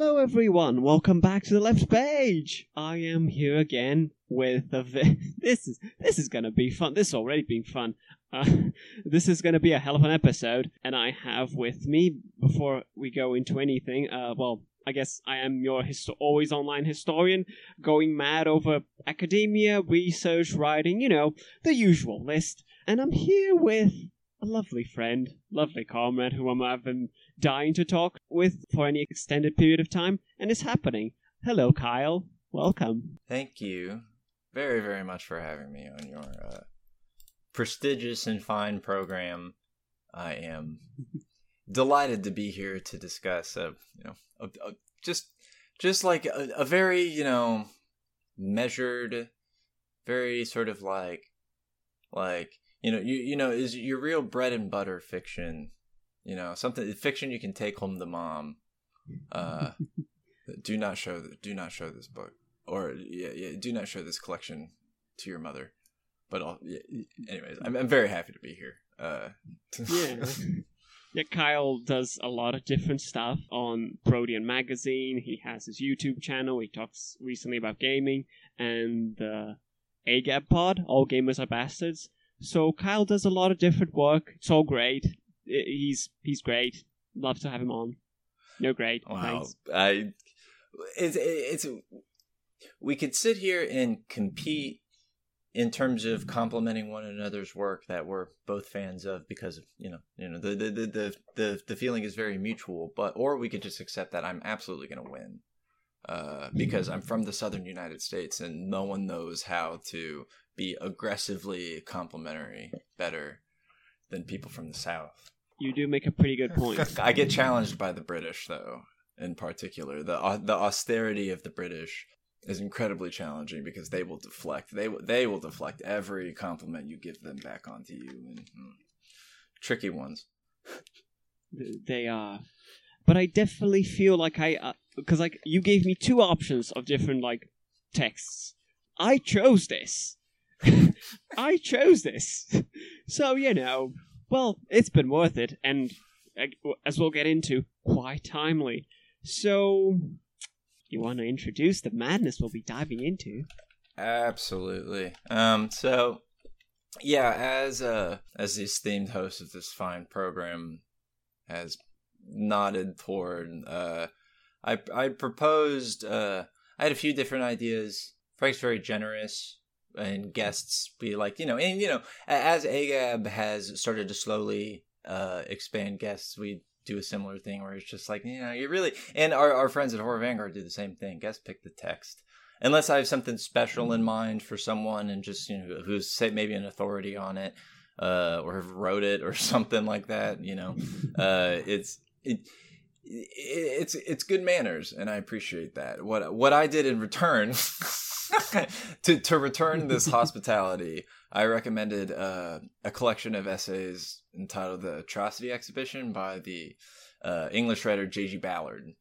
Hello, everyone. Welcome back to the left page. I am here again with a. Vi- this is this is gonna be fun. This is already being fun. Uh, this is gonna be a hell of an episode, and I have with me before we go into anything. Uh, well, I guess I am your histo- always online historian, going mad over academia, research, writing. You know the usual list. And I'm here with a lovely friend, lovely comrade who I'm, been dying to talk with for any extended period of time, and it's happening. Hello, Kyle. Welcome. Thank you very, very much for having me on your uh, prestigious and fine program. I am delighted to be here to discuss, a, you know, a, a, just just like a, a very, you know, measured, very sort of like, like you know, you you know, is your real bread and butter fiction. You know, something fiction you can take home to mom. Uh, do not show do not show this book or yeah, yeah do not show this collection to your mother but all, yeah, anyways I'm, I'm very happy to be here uh Yeah. Yeah, Kyle does a lot of different stuff on Protean Magazine. He has his YouTube channel. He talks recently about gaming and the AGAB pod, All Gamers Are Bastards. So Kyle does a lot of different work. It's all great. He's he's great. Love to have him on. No, great. wow Thanks. i it's it's we could sit here and compete in terms of complimenting one another's work that we're both fans of because of you know you know the the the the, the, the feeling is very mutual but or we could just accept that i'm absolutely going to win uh, because i'm from the southern united states and no one knows how to be aggressively complimentary better than people from the south You do make a pretty good point. I get challenged by the British, though, in particular. The uh, the austerity of the British is incredibly challenging because they will deflect. They will they will deflect every compliment you give them back onto you, and mm, tricky ones. they are but i definitely feel like i because like you gave me two options of different like texts i chose this i chose this so you know well it's been worth it and as we'll get into quite timely so you want to introduce the madness we'll be diving into Absolutely. Um. So, yeah, as uh as the esteemed host of this fine program has nodded toward, uh, I I proposed. Uh, I had a few different ideas. Frank's very generous, and guests be like, you know, and you know, as Agab has started to slowly uh expand guests, we do a similar thing where it's just like, you know, you really, and our our friends at Horror Vanguard do the same thing. Guests pick the text unless I have something special in mind for someone and just you know who's say maybe an authority on it uh, or have wrote it or something like that. You know, uh, it's it, it's it's good manners and I appreciate that. What what I did in return to to return this hospitality, I recommended uh, a collection of essays entitled "The Atrocity Exhibition" by the uh, English writer J.G. Ballard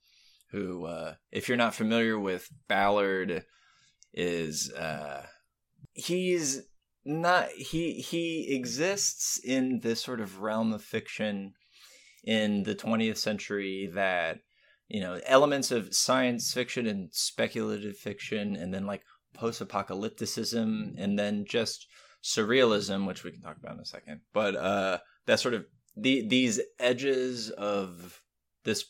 who uh, if you're not familiar with ballard is uh, he's not he he exists in this sort of realm of fiction in the 20th century that you know elements of science fiction and speculative fiction and then like post-apocalypticism and then just surrealism which we can talk about in a second but uh that sort of the these edges of this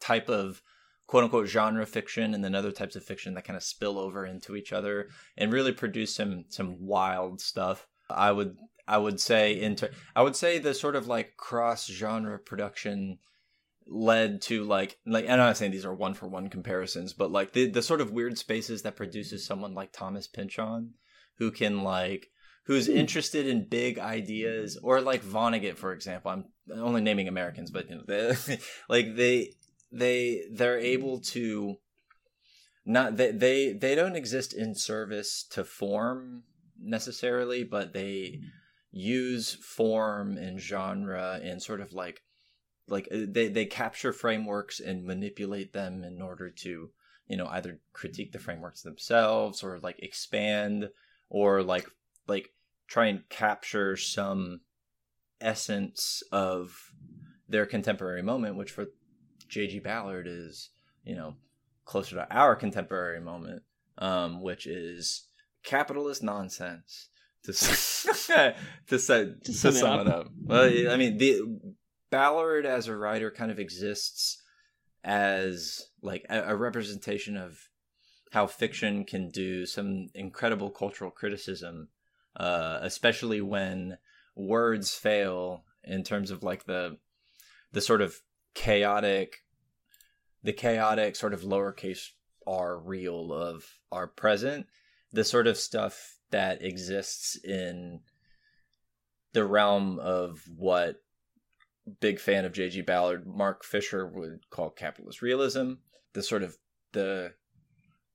type of quote unquote genre fiction and then other types of fiction that kind of spill over into each other and really produce some some wild stuff. I would I would say into I would say the sort of like cross genre production led to like like I'm not saying these are one for one comparisons, but like the the sort of weird spaces that produces someone like Thomas Pynchon who can like who's hmm. interested in big ideas or like Vonnegut for example. I'm only naming Americans, but you know, they, like they they they're hmm. able to not they, they they don't exist in service to form necessarily but they hmm. use form and genre and sort of like like uh, they they capture frameworks and manipulate them in order to you know either critique the frameworks themselves or like expand or like like try and capture some essence of their contemporary moment which for J.G. Ballard is you know, closer to our contemporary moment, um, which is capitalist nonsense. To to, to, to sum, sum it, up. it, up. Well, I mean, the Ballard as a writer kind of exists as like a, a representation of how fiction can do some incredible cultural criticism, uh, especially when words fail in terms of like the the sort of chaotic the chaotic sort of lowercase r real of our present the sort of stuff that exists in the realm of what big fan of J.G. Ballard Mark Fisher would call capitalist realism the sort of the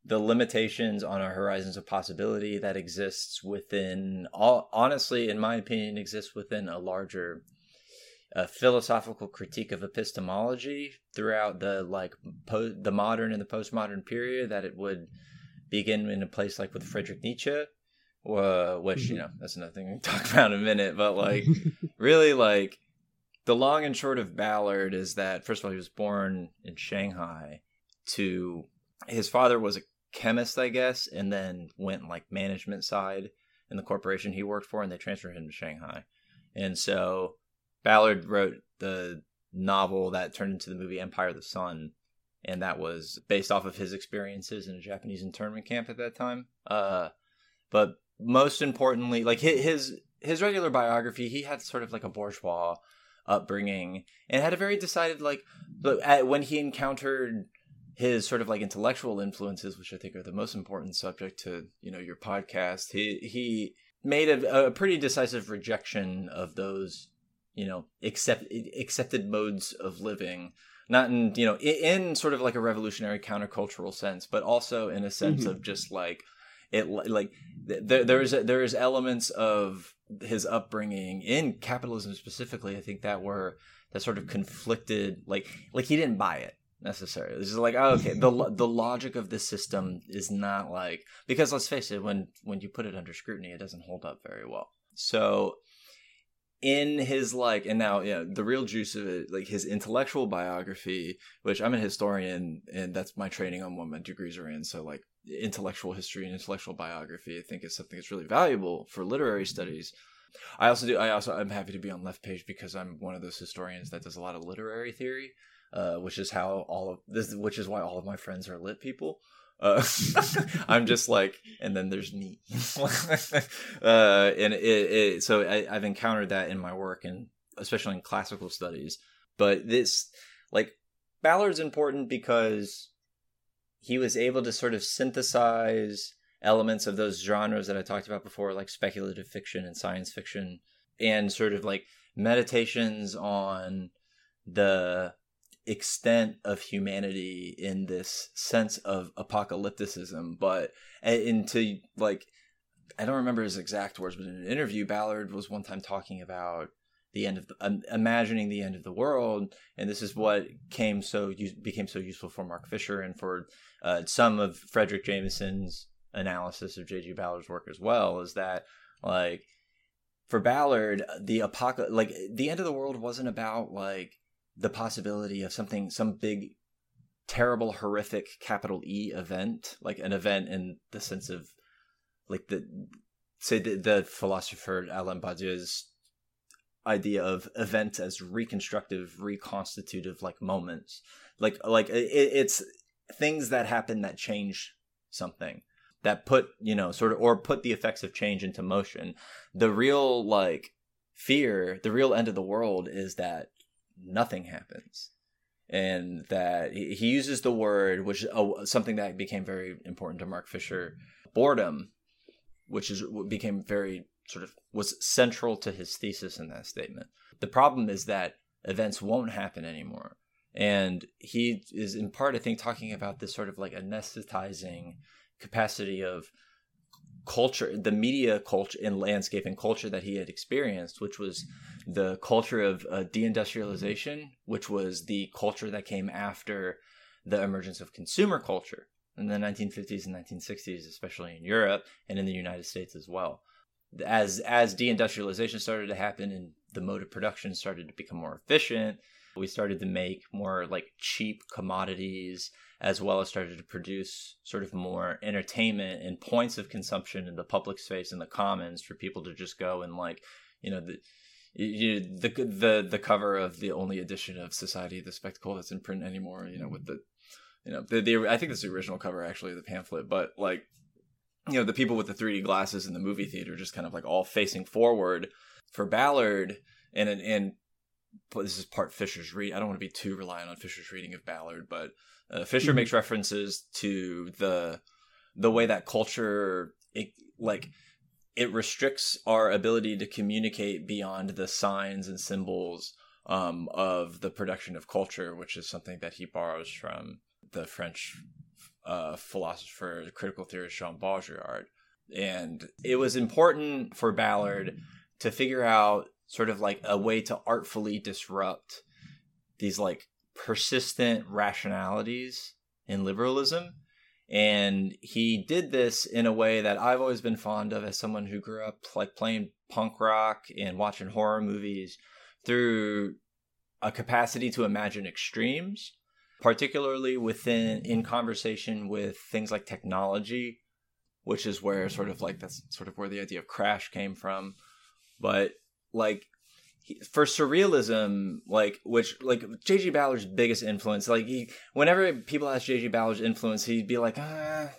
the limitations on our horizons of possibility that exists within all honestly in my opinion exists within a larger a philosophical critique of epistemology throughout the like po- the modern and the postmodern period that it would begin in a place like with Friedrich Nietzsche, uh, which you mm-hmm. know that's another thing we can talk about in a minute. But like, really, like the long and short of Ballard is that first of all he was born in Shanghai. To his father was a chemist, I guess, and then went like management side in the corporation he worked for, and they transferred him to Shanghai. And so Ballard wrote the novel that turned into the movie Empire of the Sun, and that was based off of his experiences in a Japanese internment camp at that time. Uh, but most importantly, like his his regular biography, he had sort of like a bourgeois upbringing and had a very decided like when he encountered his sort of like intellectual influences, which I think are the most important subject to you know your podcast. He he made a, a pretty decisive rejection of those you know accept accepted modes of living not in you know in, in sort of like a revolutionary countercultural sense but also in a sense mm-hmm. of just like it like there, there's there's elements of his upbringing in capitalism specifically i think that were that sort of conflicted like like he didn't buy it necessarily. It's just like oh, okay the the logic of this system is not like because let's face it when when you put it under scrutiny it doesn't hold up very well. So in his like and now yeah the real juice of it like his intellectual biography which i'm a historian and that's my training on what my degrees are in so like intellectual history and intellectual biography i think is something that's really valuable for literary studies i also do i also i'm happy to be on left page because i'm one of those historians that does a lot of literary theory uh, which is how all of this which is why all of my friends are lit people uh, I'm just like, and then there's me. uh, and it, it so I, I've encountered that in my work, and especially in classical studies. But this, like, Ballard's important because he was able to sort of synthesize elements of those genres that I talked about before, like speculative fiction and science fiction, and sort of like meditations on the extent of humanity in this sense of apocalypticism, but into like I don't remember his exact words, but in an interview, Ballard was one time talking about the end of the, um, imagining the end of the world, and this is what came so became so useful for Mark Fisher and for uh, some of Fredric Jameson's analysis of J.G. Ballard's work as well. Is that like for Ballard, the apocalypse, like the end of the world, wasn't about like the possibility of something, some big, terrible, horrific capital E event, like an event in the sense of, like the, say the, the philosopher Alain Badiou's idea of events as reconstructive, reconstitutive, like moments, like like it, it's things that happen that change something that put you know sort of or put the effects of change into motion. The real like fear the real end of the world is that nothing happens and that he uses the word which uh, something that became very important to mark fisher boredom which is became very sort of was central to his thesis in that statement the problem is that events won't happen anymore and he is in part i think talking about this sort of like anesthetizing capacity of culture, the media culture and landscape and culture that he had experienced, which was the culture of uh, deindustrialization, which was the culture that came after the emergence of consumer culture in the 1950s and 1960s, especially in Europe and in the United States as well. As as deindustrialization started to happen and the mode of production started to become more efficient, We started to make more like cheap commodities as well as started to produce sort of more entertainment and points of consumption in the public space in the commons for people to just go and like, you know, the you, the the the cover of the only edition of Society the Spectacle that's in print anymore, you know, with the you know, the, the I think it's the original cover actually, the pamphlet, but like you know, the people with the 3D glasses in the movie theater just kind of like all facing forward for Ballard and and but this is part Fisher's read. I don't want to be too reliant on Fisher's reading of Ballard, but uh, Fisher mm-hmm. makes references to the the way that culture it, like it restricts our ability to communicate beyond the signs and symbols um, of the production of culture, which is something that he borrows from the French uh, philosopher, critical theorist Jean Baudrillard. And it was important for Ballard to figure out sort of like a way to artfully disrupt these like persistent rationalities in liberalism. And he did this in a way that I've always been fond of as someone who grew up like playing punk rock and watching horror movies through a capacity to imagine extremes, particularly within in conversation with things like technology, which is where sort of like that's sort of where the idea of crash came from. But like for surrealism, like which like J.G. Ballard's biggest influence, like he, whenever people ask J.G. Ballard's influence, he'd be like, ah,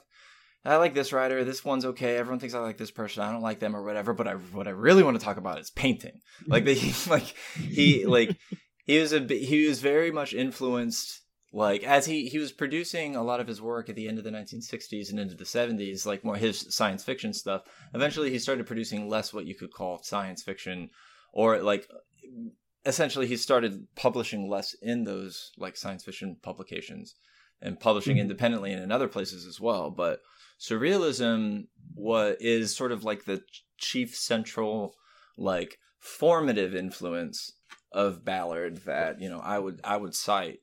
I like this writer. This one's okay. Everyone thinks I like this person. I don't like them or whatever. But I, what I really want to talk about is painting. Like the, he, like he, like he was a, he was very much influenced. Like as he he was producing a lot of his work at the end of the 1960s and into the 70s, like more his science fiction stuff. Eventually, he started producing less what you could call science fiction or like essentially he started publishing less in those like science fiction publications and publishing mm-hmm. independently and in other places as well but surrealism what is sort of like the chief central like formative influence of Ballard that you know I would I would cite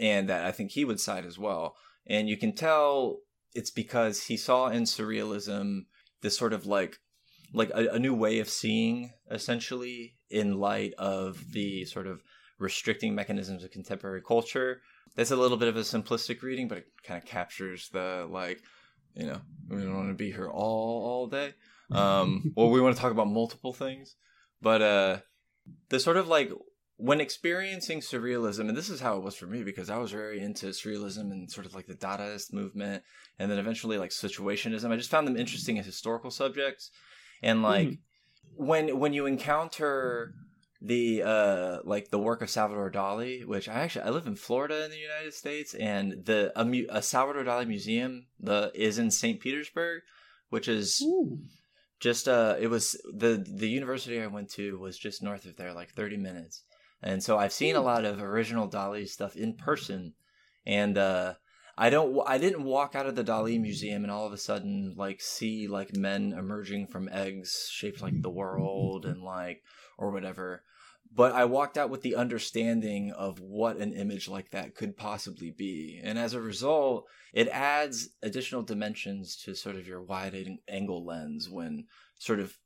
and that I think he would cite as well. And you can tell it's because he saw in surrealism this sort of like like a, a new way of seeing essentially in light of the sort of restricting mechanisms of contemporary culture. That's a little bit of a simplistic reading but it kind of captures the like you know we don't want to be here all all day. Um well we want to talk about multiple things. But uh the sort of like when experiencing surrealism and this is how it was for me because i was very into surrealism and sort of like the dadaist movement and then eventually like situationism i just found them interesting as historical subjects and like mm-hmm. when when you encounter the uh like the work of Salvador Dali, which I actually I live in Florida in the United States, and the a, mu- a Salvador Dali museum the is in St. Petersburg, which is Ooh. just uh it was the the university I went to was just north of there, like thirty minutes, and so I've seen a lot of original Dali stuff in person, and uh I don't. I didn't walk out of the Dali museum and all of a sudden like see like men emerging from eggs shaped like the world and like or whatever. But I walked out with the understanding of what an image like that could possibly be, and as a result, it adds additional dimensions to sort of your wide angle lens when sort of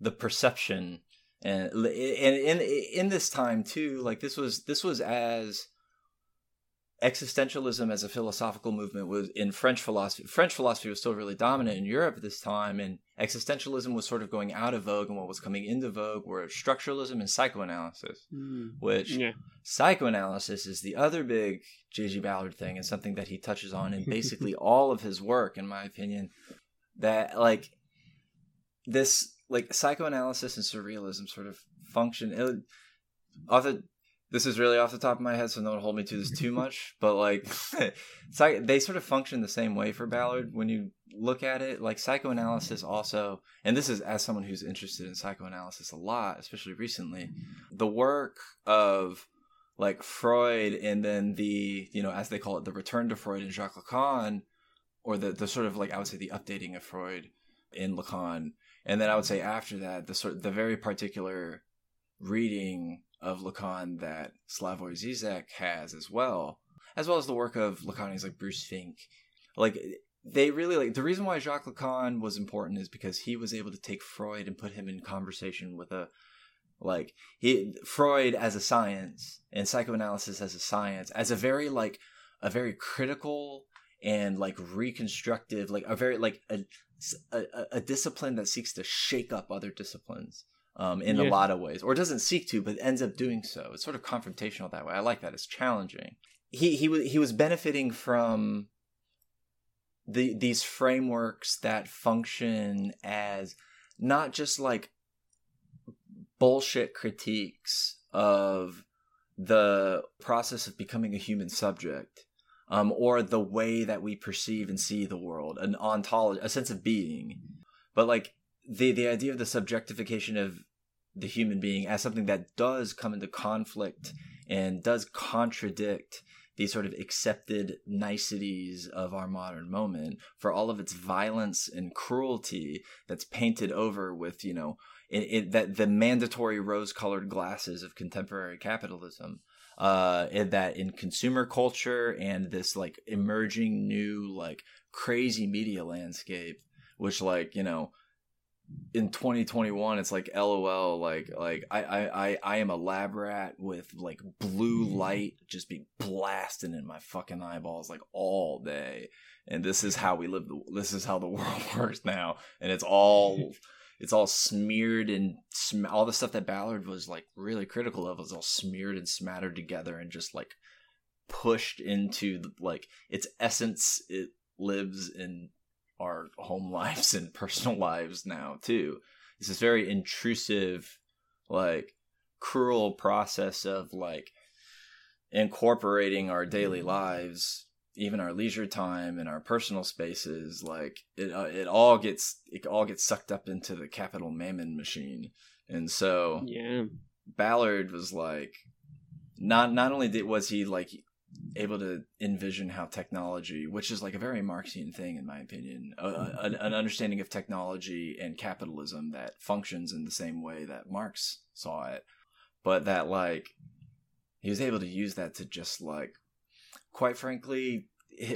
the perception and and in in this time too, like this was this was as existentialism as a philosophical movement was in French philosophy. French philosophy was still really dominant in Europe at this time, and existentialism was sort of going out of vogue, and what was coming into vogue were structuralism and psychoanalysis. Mm. Which yeah. psychoanalysis is the other big J.G. Ballard thing, and something that he touches on in basically all of his work, in my opinion. That like this like psychoanalysis and surrealism sort of function. It, other this is really off the top of my head, so don't hold me to this too much. But like, psych- they sort of function the same way for Ballard when you look at it. Like psychoanalysis also, and this is as someone who's interested in psychoanalysis a lot, especially recently, the work of like Freud and then the you know as they call it the return to Freud and Jacques Lacan, or the the sort of like I would say the updating of Freud in Lacan, and then I would say after that the sort the very particular reading of Lacan that Slavoj Zizek has as well, as well as the work of Lacanians like Bruce Fink. Like they really like the reason why Jacques Lacan was important is because he was able to take Freud and put him in conversation with a like he freud as a science and psychoanalysis as a science as a very like a very critical and like reconstructive like a very like a a, a discipline that seeks to shake up other disciplines um, in yeah. a lot of ways, or doesn't seek to, but ends up doing so. It's sort of confrontational that way. I like that. It's challenging. He he was he was benefiting from the these frameworks that function as not just like bullshit critiques of the process of becoming a human subject um, or the way that we perceive and see the world an ontology a sense of being. But like the the idea of the subjectification of the human being as something that does come into conflict and does contradict these sort of accepted niceties of our modern moment for all of its violence and cruelty that's painted over with you know it, it, that the mandatory rose-colored glasses of contemporary capitalism uh that in consumer culture and this like emerging new like crazy media landscape which like you know in 2021 it's like lol like like I, I i i am a lab rat with like blue light just be blasting in my fucking eyeballs like all day. And this is how we live the this is how the world works now. And it's all it's all smeared and sm- all the stuff that ballard was like really critical of is all smeared and smattered together and just like pushed into like its essence it lives in our home lives and personal lives now too. It's this very intrusive, like cruel process of like incorporating our daily mm-hmm. lives, even our leisure time and our personal spaces. Like it, uh, it all gets it all gets sucked up into the capital mammon machine, and so yeah, Ballard was like, not not only did was he like able to envision how technology, which is like a very Marxian thing, in my opinion, a, a, an understanding of technology and capitalism that functions in the same way that Marx saw it, but that like he was able to use that to just like, quite frankly,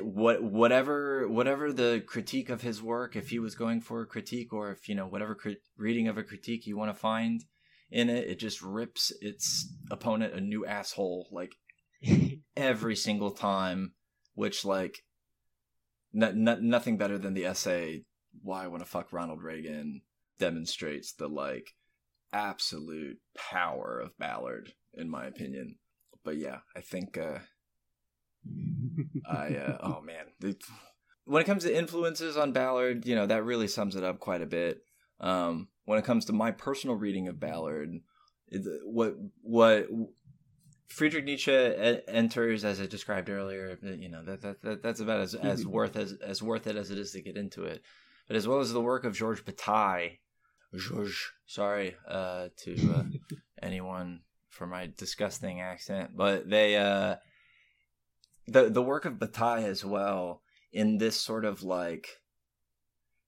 what whatever whatever the critique of his work, if he was going for a critique or if you know whatever crit- reading of a critique you want to find in it, it just rips its opponent a new asshole like every single time, which like nothing better than the essay "Why I Want to Fuck Ronald Reagan" demonstrates the like absolute power of Ballard, in my opinion. But yeah, I think uh, I uh, oh man, when it comes to influences on Ballard, you know that really sums it up quite a bit. Um, when it comes to my personal reading of Ballard, what what Friedrich Nietzsche enters, as I described earlier. You know that, that, that that's about as, as mm-hmm. worth as as worth it as it is to get into it. But as well as the work of Georges Bataille, Georges, sorry uh, to uh, anyone for my disgusting accent, but they uh, the the work of Bataille as well in this sort of like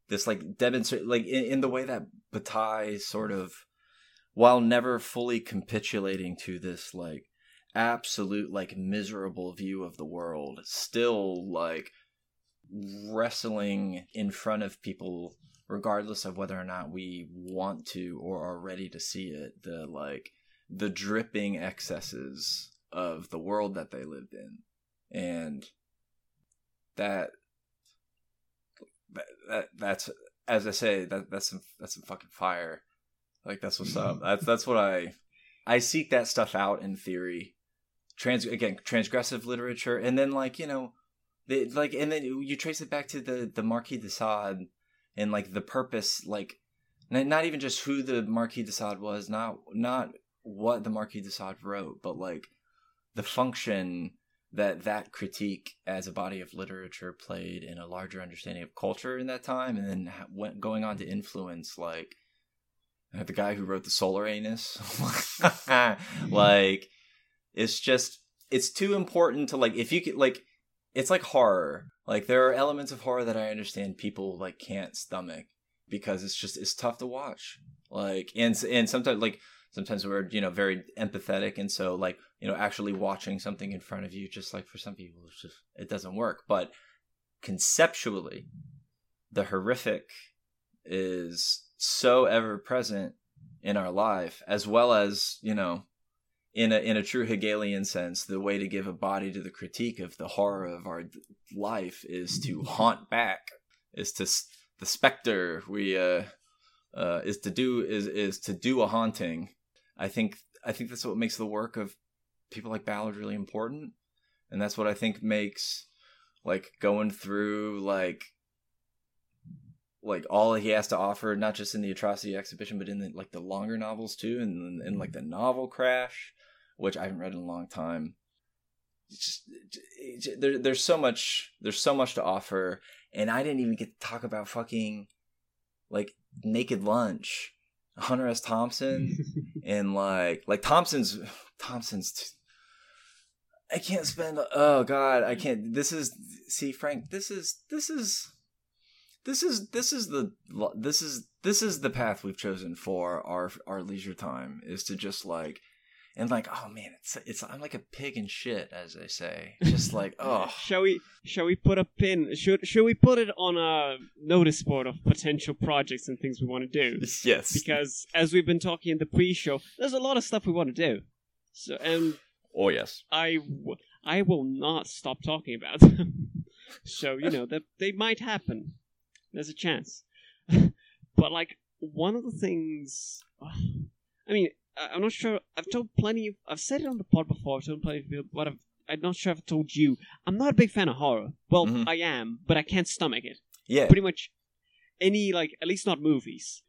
this like demonstrate like in, in the way that Bataille sort of while never fully capitulating to this like absolute like miserable view of the world still like wrestling in front of people regardless of whether or not we want to or are ready to see it the like the dripping excesses of the world that they lived in and that that, that that's as i say that that's some that's some fucking fire. Like that's what's up. That's that's what i i seek that stuff out in theory. Trans again transgressive literature, and then like you know, the, like and then you trace it back to the the Marquis de Sade and like the purpose, like not even just who the Marquis de Sade was, not not what the Marquis de Sade wrote, but like the function that that critique as a body of literature played in a larger understanding of culture in that time, and then went going on to influence like uh, the guy who wrote the Solar Anus, mm-hmm. like it's just it's too important to like if you could like it's like horror. Like there are elements of horror that I understand people like can't stomach because it's just it's tough to watch. Like and and sometimes like sometimes we're you know very empathetic and so like you know actually watching something in front of you just like for some people it's just it doesn't work but conceptually the horrific is so ever present in our life, as well as you know, in a in a true Hegelian sense, the way to give a body to the critique of the horror of our life is to haunt back, is to the specter we uh, uh is to do is is to do a haunting. I think I think that's what makes the work of people like Ballard really important, and that's what I think makes like going through like like all he has to offer, not just in the atrocity exhibition, but in the, like the longer novels too, and in like the mm-hmm. novel Crash, which I haven't read in a long time. It's just it's, there, there's so much there's so much to offer, and I didn't even get to talk about fucking like Naked Lunch, Hunter S. Thompson, and like like Thompson's Thompson's. I can't spend. Oh God, I can't. This is see Frank. This is this is this is this is the this is this is the path we've chosen for our our leisure time is to just like and like oh man it's it's I'm like a pig in shit as they say just like uh, oh shall we shall we put a pin should should we put it on a notice board of potential projects and things we want to do yes because as we've been talking in the pre-show there's a lot of stuff we want to do so and oh yes I w- I will not stop talking about them so you know that they might happen there's a chance. but like one of the things, I mean, I'm not sure. I've told plenty. Of, I've said it on the pod before. I've told plenty of people, but I've, I'm not sure if I've told you. I'm not a big fan of horror. Well, mm-hmm. I am, but I can't stomach it. Yeah. Pretty much any like, at least not movies.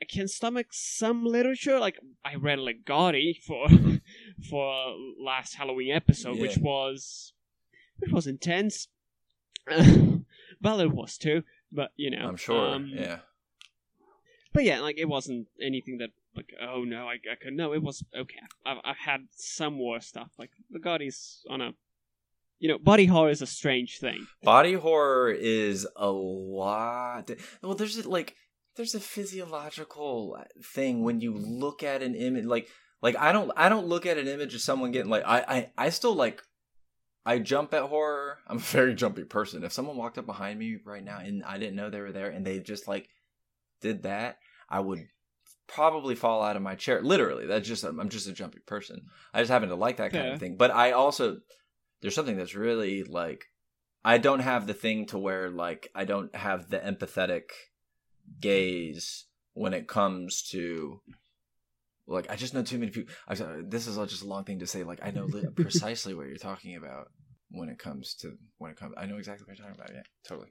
I can stomach some literature. Like I read Ligotti for for last Halloween episode, yeah. which was which was intense. Ballard was too. But you know, I'm sure. Um, yeah. But yeah, like it wasn't anything that like oh no, I, I could no, it was okay. I've I've had some worse stuff. Like the is on a you know, body horror is a strange thing. Body horror is a lot. Well, there's like there's a physiological thing when you look at an image like like I don't I don't look at an image of someone getting like I I, I still like I jump at horror. I'm a very jumpy person. If someone walked up behind me right now and I didn't know they were there and they just like did that, I would probably fall out of my chair. Literally, that's just I'm just a jumpy person. I just happen to like that kind yeah. of thing. But I also there's something that's really like I don't have the thing to where like I don't have the empathetic gaze when it comes to like I just know too many people. I, this is all just a long thing to say. Like I know precisely what you're talking about when it comes to when it comes. I know exactly what you're talking about. Yeah, totally.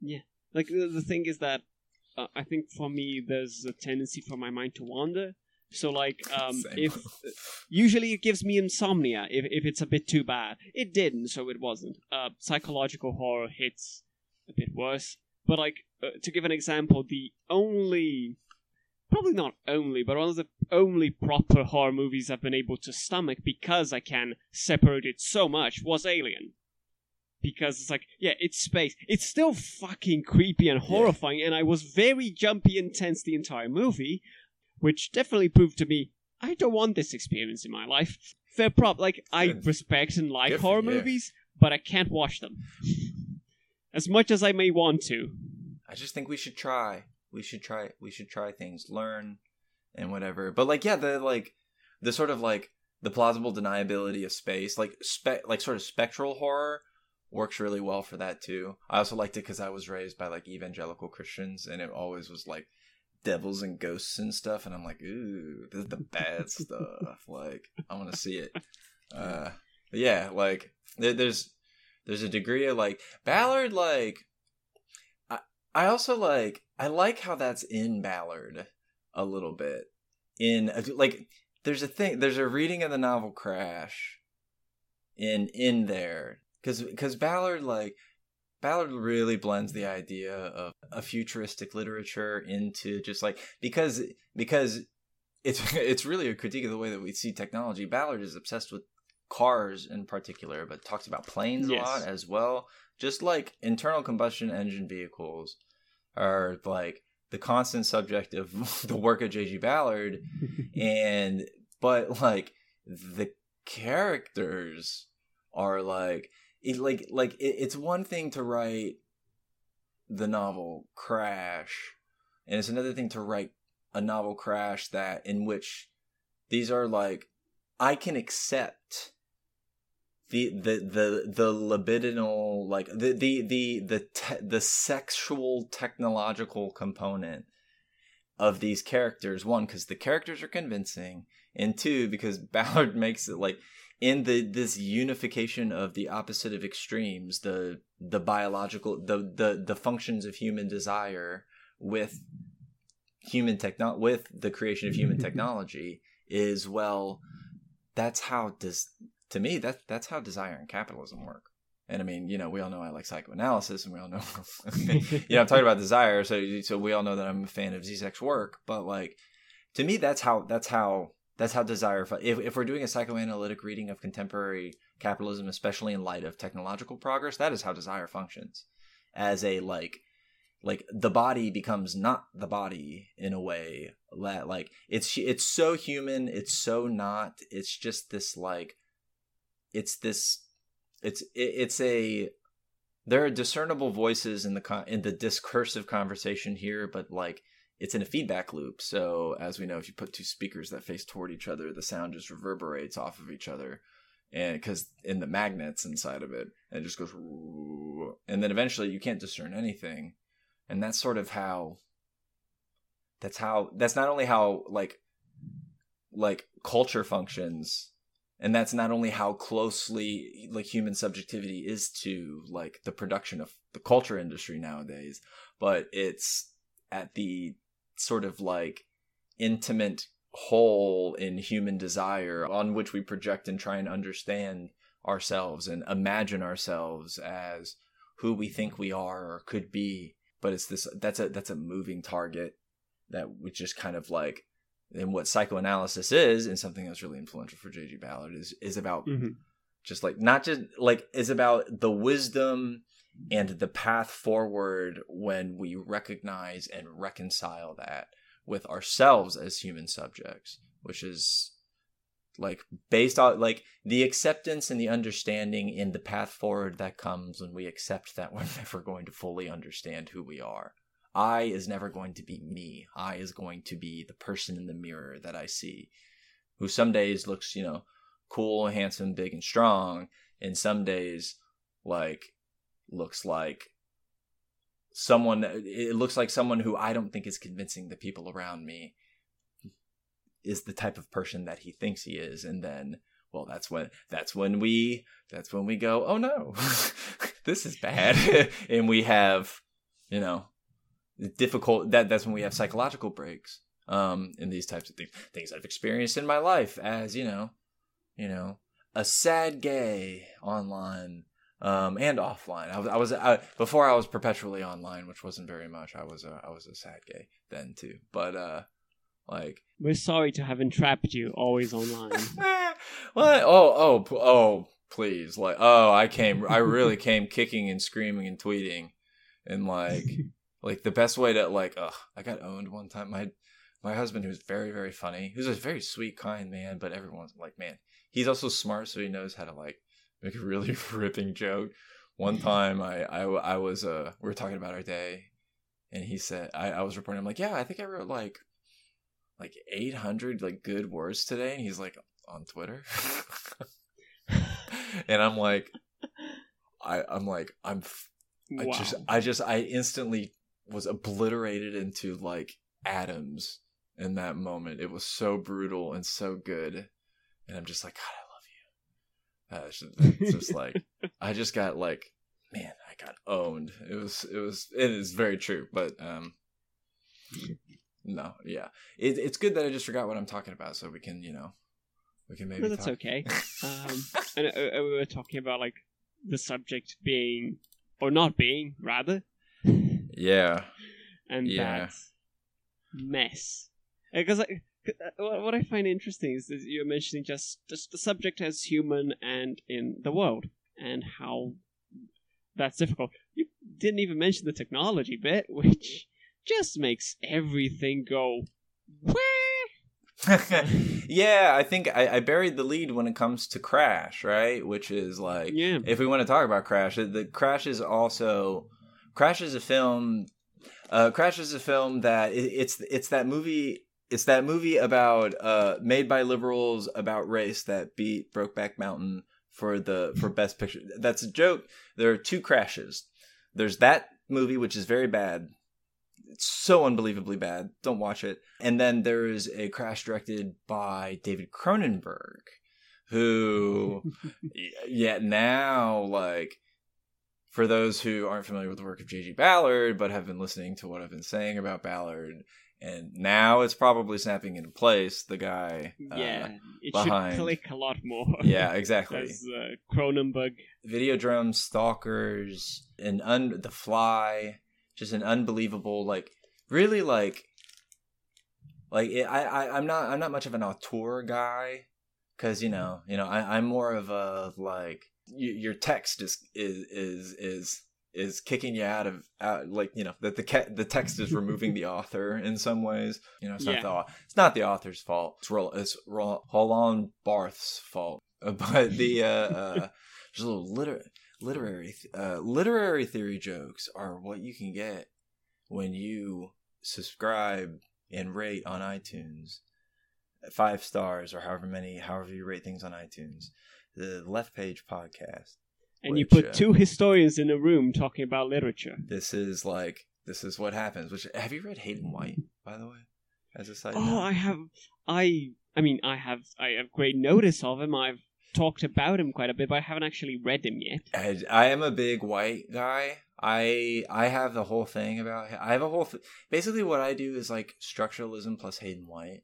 Yeah, like the, the thing is that uh, I think for me there's a tendency for my mind to wander. So like um, if usually it gives me insomnia if if it's a bit too bad. It didn't, so it wasn't. Uh, psychological horror hits a bit worse. But like uh, to give an example, the only probably not only, but one of the only proper horror movies I've been able to stomach because I can separate it so much was Alien. Because it's like, yeah, it's space. It's still fucking creepy and horrifying, yeah. and I was very jumpy and tense the entire movie, which definitely proved to me I don't want this experience in my life. Fair prop, like I respect and like horror yeah. movies, but I can't watch them. as much as I may want to. I just think we should try. We should try we should try things learn and whatever. But like yeah the like the sort of like the plausible deniability of space like spe- like sort of spectral horror works really well for that too. I also liked it because i was raised by like evangelical christians and it always was like devils and ghosts and stuff and i'm like ooh this is the bad stuff. Like i want to see it. Uh yeah like there, there's there's a degree of like ballard like I, also like I like how that's in Ballard a little bit. In like, there's a thing. There's a reading of the novel Crash. In in there, because because Ballard like Ballard really blends the idea of a futuristic literature into just like because because it's it's really a critique of the way that we see technology. Ballard is obsessed with cars in particular, but talks about planes yes. a lot as well. Just like internal combustion engine vehicles are like the constant subject of the work of J.G. Ballard, and but like the characters are like it like like it, it's one thing to write the novel Crash, and it's another thing to write a novel crash that in which these are like I can accept the the the the libidinal like the the the the te- the sexual technological component of these characters one because the characters are convincing and two because ballard makes it like in the this unification of the opposite of extremes the the biological the the the functions of human desire with human techno with the creation of human technology is well that's how does to me that that's how desire and capitalism work and I mean, you know, we all know I like psychoanalysis, and we all know, you know, I'm talking about desire. So, so we all know that I'm a fan of Zizek's work. But like, to me, that's how that's how that's how desire. If if we're doing a psychoanalytic reading of contemporary capitalism, especially in light of technological progress, that is how desire functions as a like like the body becomes not the body in a way that like it's it's so human it's so not it's just this like it's this it's it's a there are discernible voices in the con- in the discursive conversation here but like it's in a feedback loop. So as we know if you put two speakers that face toward each other the sound just reverberates off of each other and because in the magnets inside of it and it just goes and then eventually you can't discern anything. And that's sort of how that's how that's not only how like like culture functions and that's not only how closely like human subjectivity is to like the production of the culture industry nowadays but it's at the sort of like intimate hole in human desire on which we project and try and understand ourselves and imagine ourselves as who we think we are or could be. But it's this that's a that's a moving target that we just kind of like and what psychoanalysis is and something that's really influential for J.G. Ballard is is about mm-hmm. just like not just like is about the wisdom and the path forward when we recognize and reconcile that with ourselves as human subjects which is like based on like the acceptance and the understanding in the path forward that comes when we accept that we're never going to fully understand who we are I is never going to be me. I is going to be the person in the mirror that I see, who some days looks, you know, cool, handsome, big, and strong, and some days, like, looks like someone, it looks like someone who I don't think is convincing the people around me is the type of person that he thinks he is. And then, well, that's when, that's when we, that's when we go, oh no, this is bad. and we have, you know, difficult that that's when we have psychological breaks um in these types of things things i've experienced in my life as you know you know a sad gay online um and offline. I was i was I, before i was perpetually online which wasn't very much i was a i was a sad gay then too. But uh like we're sorry to have entrapped you always online. What? Oh oh oh please. Like oh i came i really came kicking and screaming and tweeting and like like the best way to like, ugh, I got owned one time. My my husband, who's very very funny, who's a very sweet, kind man, but everyone's like, man, he's also smart, so he knows how to like make a really ripping joke. One time, I I, I was uh we were talking about our day, and he said I I was reporting. I'm like, yeah, I think I wrote like like 800 like good words today, and he's like on Twitter, and I'm like, I I'm like I'm I wow. just I just I instantly was obliterated into like atoms in that moment. It was so brutal and so good, and I'm just like, God, I love you. Uh, it's, just, it's just like I just got like, man, I got owned. It was, it was, it is very true, but um, no, yeah, it, it's good that I just forgot what I'm talking about, so we can, you know, we can maybe. No, that's talk. okay. um, and uh, uh, we were talking about like the subject being or not being rather yeah. And yeah. that mess. Uh, because like, uh, what I find interesting is, is you're mentioning just, just the subject as human and in the world, and how that's difficult. You didn't even mention the technology bit, which just makes everything go. yeah, I think I, I, buried the lead when it comes to Crash, right? Which is like, yeah. if we want to talk about Crash, the Crash is also Crash is a film Uh, Crash is a film that it, it's it's that movie. It's that movie about uh made by liberals about race that beat Brokeback Mountain for the for best picture. That's a joke. There are two crashes. There's that movie which is very bad. It's so unbelievably bad. Don't watch it. And then there is a crash directed by David Cronenberg, who, yeah, now like for those who aren't familiar with the work of J.G. Ballard but have been listening to what I've been saying about Ballard, and now it's probably snapping into place. The guy, uh, yeah, it behind- should click a lot more. yeah, exactly. As uh, Cronenberg. Videodrome, Stalkers, and un- The Fly, just an unbelievable, like, really like, like it, I, I, I'm not, I'm not much of an auteur guy, because you know, you know, I, I'm more of a like, your text is, is, is, is is kicking you out of out like you know that the ca- the text is removing the author in some ways. You know it's not Yeah. the it's not the author's fault. It's Roll it's Roland Barthes's fault. But the uh, uh just a little liter- literary th- uh literary theory jokes are what you can get when you subscribe and rate on iTunes. Five stars or however many however you rate things on iTunes the left page podcast And you put uh, two historians in a room talking about literature. this is like this is what happens which have you read hayden white by the way as a side Oh, note I have. I. I mean, I have. I have great notice of him. I've talked about him quite a bit, but I haven't actually read him yet. I, I am a big white guy i i have the whole thing about i have a whole th- basically what i do is like structuralism plus hayden white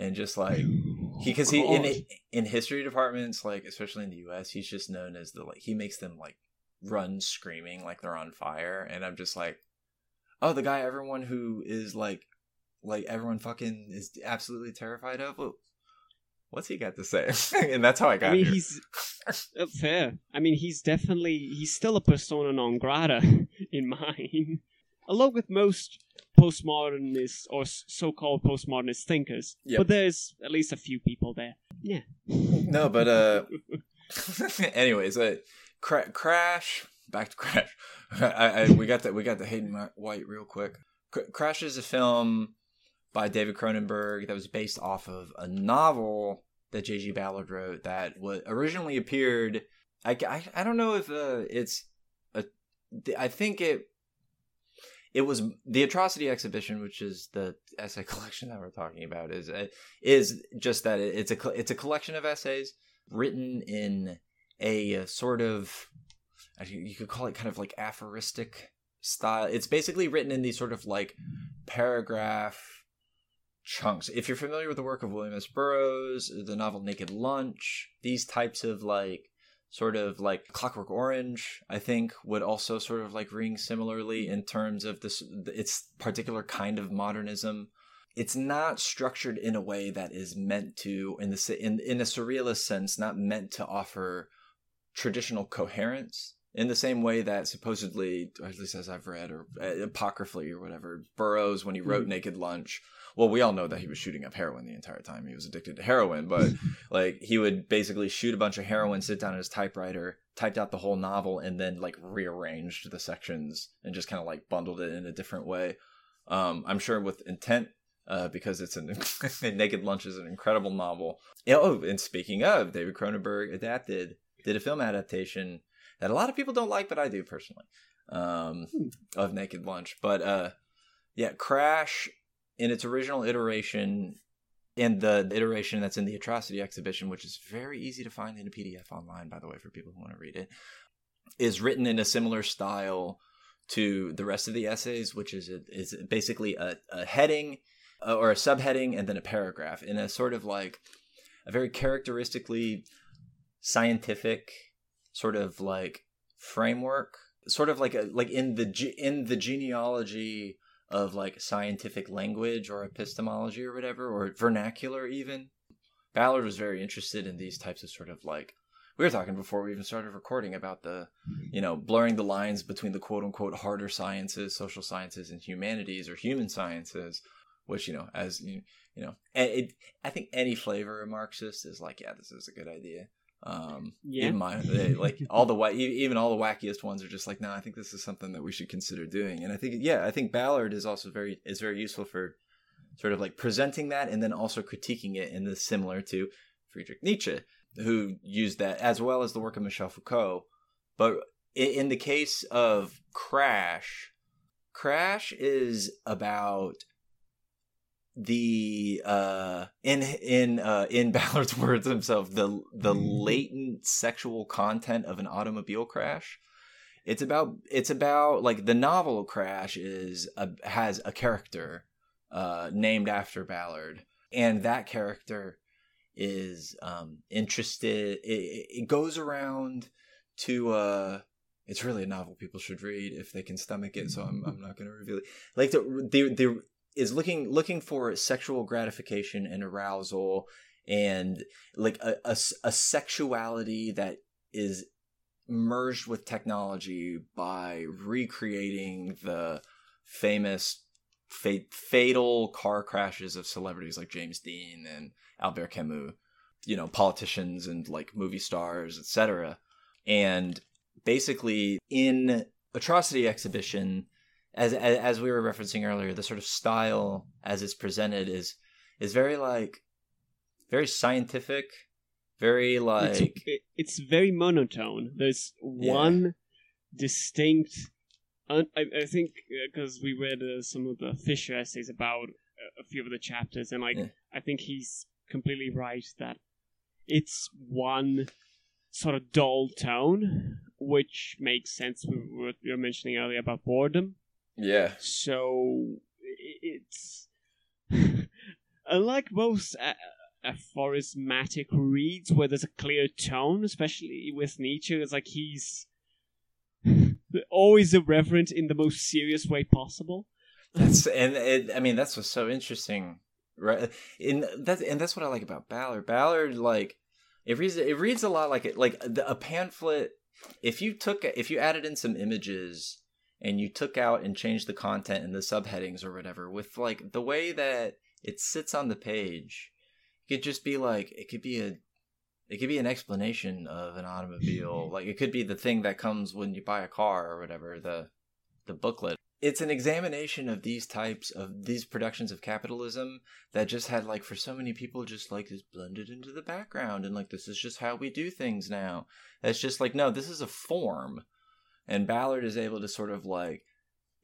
and just like because he in in history departments like especially in the us he's just known as the like he makes them like run screaming like they're on fire and i'm just like oh the guy everyone who is like like everyone fucking is absolutely terrified of well, what's he got to say? And that's how i got I mean, here. he's uh, fair. I mean, he's definitely he's still a persona non grata in mine, along with most postmodernists or so-called postmodernist thinkers. Yep. But there's at least a few people there. Yeah. no but uh anyways uh, cra- crash back to crash I, I we got that we got the hayden white real quick Cr- crash is a film by david cronenberg that was based off of a novel that j.g ballard wrote that was originally appeared i, I, I don't know if uh, it's a i think it it was the atrocity exhibition which is the essay collection that we're talking about is uh, is just that it's a it's a collection of essays written in a uh, sort of you could call it kind of like aphoristic style. It's basically written in these sort of like paragraph chunks. If you're familiar with the work of William S. Burroughs, the novel Naked Lunch, these types of like sort of like Clockwork Orange, I think would also sort of like ring similarly in terms of this its particular kind of modernism it's not structured in a way that is meant to in the in in a surrealist sense not meant to offer traditional coherence in the same way that supposedly at least as i've read or uh, apocryphally or whatever burroughs when he wrote Mhm. naked lunch well we all know that he was shooting up heroin the entire time he was addicted to heroin but like he would basically shoot a bunch of heroin sit down at his typewriter typed out the whole novel and then like rearranged the sections and just kind of like bundled it in a different way um i'm sure with intent uh, because it's an Naked Lunch is an incredible novel. Oh, and speaking of, David Cronenberg adapted did a film adaptation that a lot of people don't like, but I do personally, um, Hmm. of Naked Lunch. But uh, yeah, Crash in its original iteration, and the iteration that's in the Atrocity exhibition, which is very easy to find in a PDF online, by the way, for people who want to read it, is written in a similar style to the rest of the essays, which is is basically a, a heading uh, or a subheading and then a paragraph in a sort of like a very characteristically scientific sort of like framework sort of like a like in the in the genealogy of like scientific language or epistemology or whatever or vernacular even. Ballard was very interested in these types of sort of like we were talking before we even started recording about the you know blurring the lines between the quote unquote harder sciences social sciences and humanities or human sciences which you know as you, you know it, i think any flavor of marxist is like yeah this is a good idea Um, Yeah. even my they, like all the even all the wackiest ones are just like, no, I think this is something that we should consider doing. And I think yeah, I think Ballard is also very is very useful for sort of like presenting that and then also critiquing it in this similar to Friedrich Nietzsche, who used that as well as the work of Michel Foucault. But in the case of Crash, Crash is about the uh in in uh in Ballard's words himself the the latent sexual content of an automobile crash it's about it's about like the novel crash is a, has a character uh named after Ballard and that character is um interested it, it goes around to uh it's really a novel people should read if they can stomach it so i'm, I'm not going to reveal it. Like the, the the is looking looking for sexual gratification and arousal and like a, a, a sexuality that is merged with technology by recreating the famous fa- fatal car crashes of celebrities like James Dean and Albert Camus you know politicians and like movie stars etc and basically in atrocity exhibition as, as as we were referencing earlier, the sort of style as it's presented is is very like very scientific, very it's, like it's very monotone. There's one distinct. un- I, I think because we read uh, some of the Fisher essays about uh, a few of the chapters, and like Yeah. I think he's completely right that it's one sort of dull tone, which makes sense with what you were mentioning earlier about boredom. Yeah So it's unlike most uh, aphorismatic reads where there's a clear tone, especially with Nietzsche. It's like he's always irreverent in the most serious way possible. that's and it, I mean that's what's so interesting, right? In that and that's what I like about Ballard. Ballard like it reads it reads a lot like it like the, a pamphlet. If you took if you added in some images and you took out and changed the content and the subheadings or whatever with like the way that it sits on the page, it could just be like it could be a it could be an explanation of an automobile. Mm-hmm. like it could be the thing that comes when you buy a car or whatever, the the booklet. It's an examination of these types of these productions of capitalism that just had like for so many people just like this blended into the background and like this is just how we do things now. that's just like no, this is a form. And Ballard is able to sort of like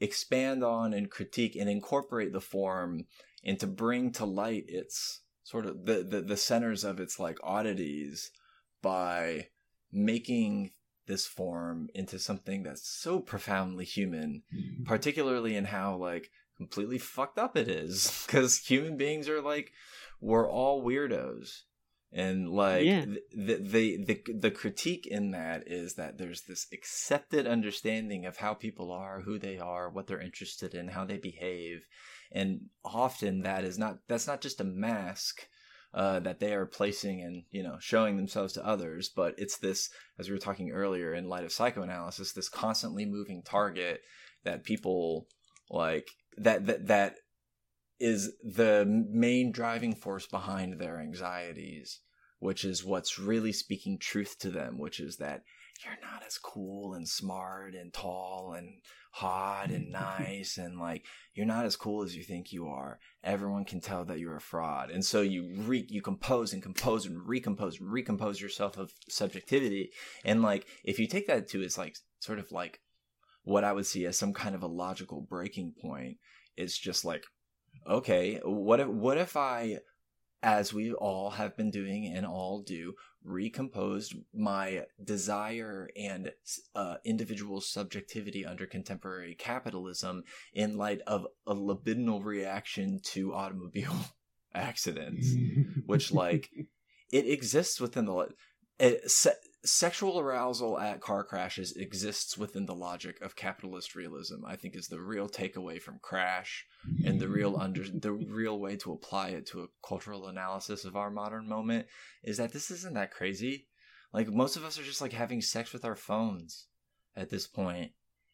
expand on and critique and incorporate the form and to bring to light its sort of the, the, the centers of its like oddities by making this form into something that's so profoundly human mm-hmm. particularly in how like completely fucked up it is because human beings are like we're all weirdos and like Yeah. the, the the the critique in that is that there's this accepted understanding of how people are who they are what they're interested in how they behave and often that is not that's not just a mask uh, that they are placing and you know showing themselves to others but it's this as we were talking earlier in light of psychoanalysis this constantly moving target that people like that that that is the main driving force behind their anxieties which is what's really speaking truth to them which is that you're not as cool and smart and tall and hot and nice and like you're not as cool as you think you are. Everyone can tell that you're a fraud. And so you re you compose and compose and recompose and recompose yourself of subjectivity. And like if you take that to its like sort of like what i would see as some kind of a logical breaking point it's just like okay what if what if i as we all have been doing and all do recomposed my desire and uh, individual subjectivity under contemporary capitalism in light of a libidinal reaction to automobile accidents? Which like it exists within the it, sexual arousal at car crashes exists within the logic of capitalist realism i think is the real takeaway from crash and the real under the real way to apply it to a cultural analysis of our modern moment is that this isn't that crazy like most of us are just like having sex with our phones at this point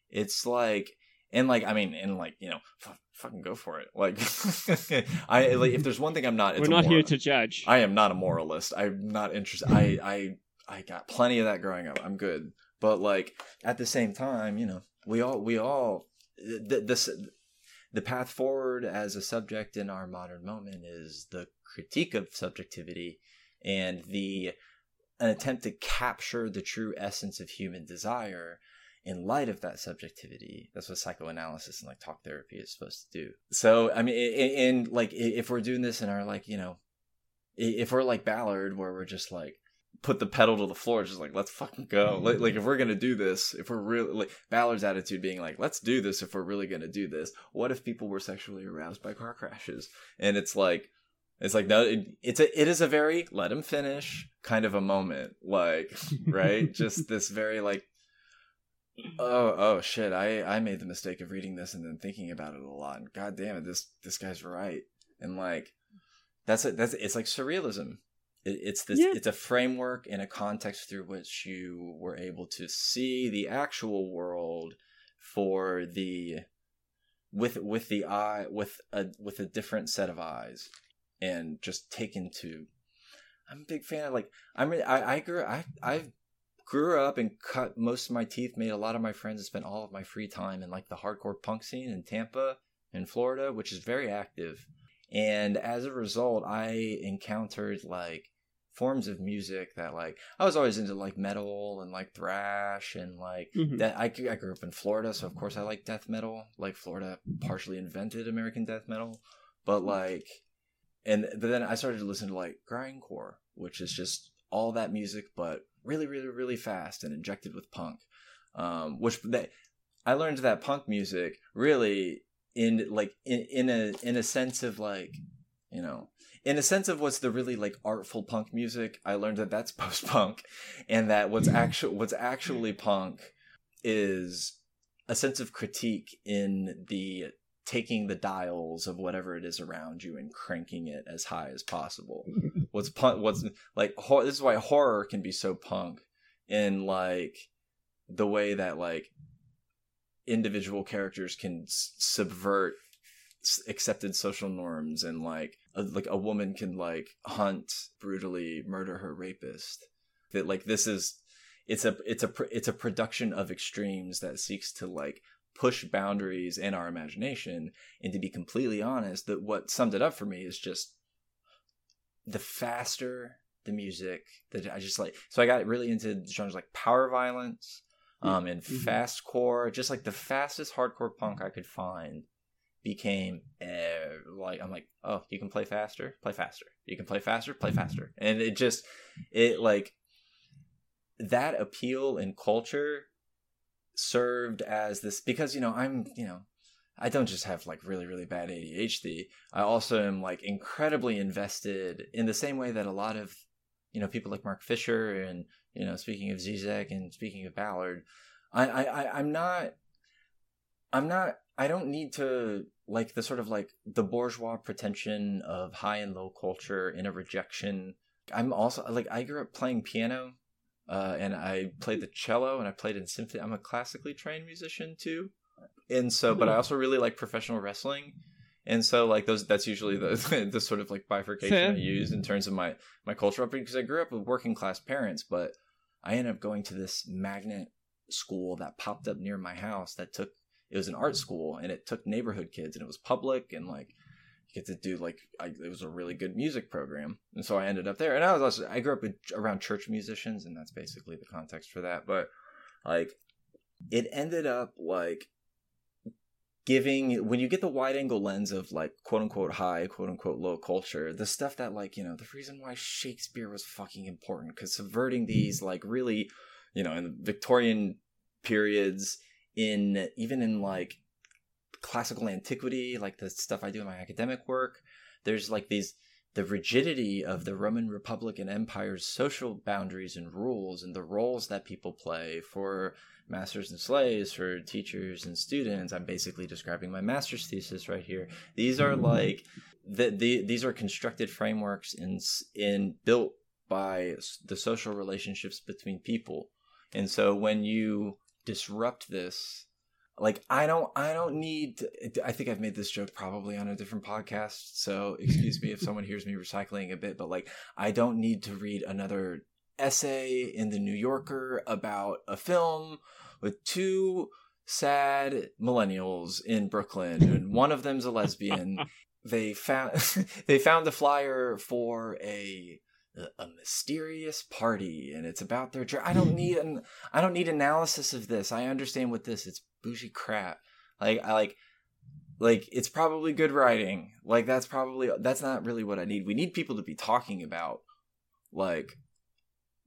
it's like and like i mean and like you know f- fucking go for it like i like if there's one thing i'm not it's We're not moral- here to judge. I am not a moralist. I'm not interested. I I I got plenty of that growing up. I'm good. But like at the same time, you know, we all we all the, this the path forward as a subject in our modern moment is the critique of subjectivity and the an attempt to capture the true essence of human desire in light of that subjectivity. That's what psychoanalysis and like talk therapy is supposed to do. So, I mean, and like if we're doing this in our like, you know, if we're like Ballard, where we're just like put the pedal to the floor, just like let's fucking go. Like, like if we're gonna do this, if we're really like Ballard's attitude being like let's do this if we're really gonna do this. What if people were sexually aroused by car crashes? And it's like it's like no, it, it's a it is a very let him finish kind of a moment, like right, just this very like oh oh shit, I I made the mistake of reading this and then thinking about it a lot, and god damn it, this this guy's right, and like that's it, that's it's like surrealism. It, it's this yeah. it's a framework and a context through which you were able to see the actual world for the with with the eye with a with a different set of eyes and just taken to. I'm a big fan of like I'm I I grew I I grew up and cut most of my teeth, made a lot of my friends, and spent all of my free time in like the hardcore punk scene in Tampa in Florida, which is very active. And as a result, I encountered like forms of music that like I was always into like metal and like thrash and like mm-hmm. that I, I grew up in Florida so of course I like death metal like Florida partially invented American death metal but like and but then I started to listen to like grindcore, which is just all that music, but really, really, really fast and injected with punk. Um, which that I learned that punk music really in like in in a in a sense of like you know in a sense of what's the really like artful punk music. I learned that that's post punk, and that what's actual what's actually punk is a sense of critique in the taking the dials of whatever it is around you and cranking it as high as possible. what's punk? What's like? Ho- this is why horror can be so punk in like the way that like individual characters can s- subvert accepted social norms and like a, like a woman can like hunt brutally murder her rapist that like this is it's a it's a it's a production of extremes that seeks to like push boundaries in our imagination. And to be completely honest, that what summed it up for me is just the faster the music that I just like. So I got really into genres like power violence, um, and mm-hmm. fast core. Just like the fastest hardcore punk I could find became uh, like I'm like, oh, you can play faster, play faster. You can play faster, play faster, and it just it like that appeal in culture served as this because you know I'm you know I don't just have like really really bad ADHD. I also am like incredibly invested in the same way that a lot of you know people like Mark Fisher and you know speaking of Zizek and speaking of Ballard, I, I I'm not I'm not I don't need to like the sort of like the bourgeois pretension of high and low culture in a rejection. I'm also like I grew up playing piano uh, and I played the cello and I played in symphony. I'm a classically trained musician too, and so but I hmm. also really like professional wrestling, and so like those that's usually the the sort of like bifurcation Fair. I use in terms of my my culture upbringing because I grew up with working class parents, but I ended up going to this magnet school that popped up near my house that took it was an art mm. school and it took neighborhood kids and it was public and like you get to do like I, it was a really good music program and so i ended up there and i was also i grew up with, around church musicians and that's basically the context for that but like it ended up like giving when you get the wide angle lens of like quote unquote high quote unquote low culture the stuff that like you know the reason why shakespeare was fucking important because subverting these like really you know in the victorian periods in even in like classical antiquity, like the stuff I do in my academic work. There's like these the rigidity of the Roman Republic and Empire's social boundaries and rules and the roles that people play for masters and slaves, for teachers and students. I'm basically describing my master's thesis right here. These are mm-hmm. like the, the these are constructed frameworks in in built by the social relationships between people. And so when you disrupt this like i don't i don't need to, i think i've made this joke probably on a different podcast so excuse me if someone hears me recycling a bit but like i don't need to read another essay in the New Yorker about a film with two sad millennials in Brooklyn, and one of them's a lesbian. they found they found the flyer for a a mysterious party and it's about their i don't need an i don't need analysis of this. I understand what this it's bougie crap. Like i like like it's probably good writing. Like that's probably that's not really what i need. We need people to be talking about like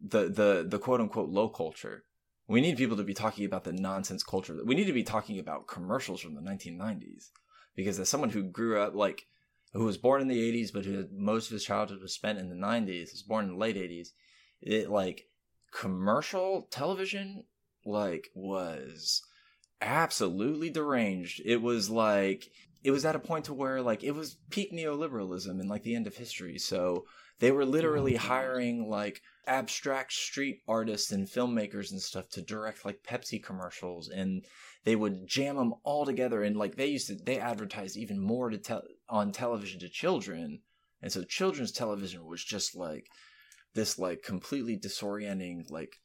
the the the quote unquote low culture. We need people to be talking about the nonsense culture. We need to be talking about commercials from the 1990s because as someone who grew up like who was born in the 80s but who most of his childhood was spent in the 90s was born in the late 80s it like commercial television like was absolutely deranged. It was like it was at a point to where like it was peak neoliberalism and like the end of history. So they were literally mm-hmm. hiring like abstract street artists and filmmakers and stuff to direct like Pepsi commercials and they would jam them all together and like they used to they advertised even more to tell on television to children and so children's television was just like this like completely disorienting like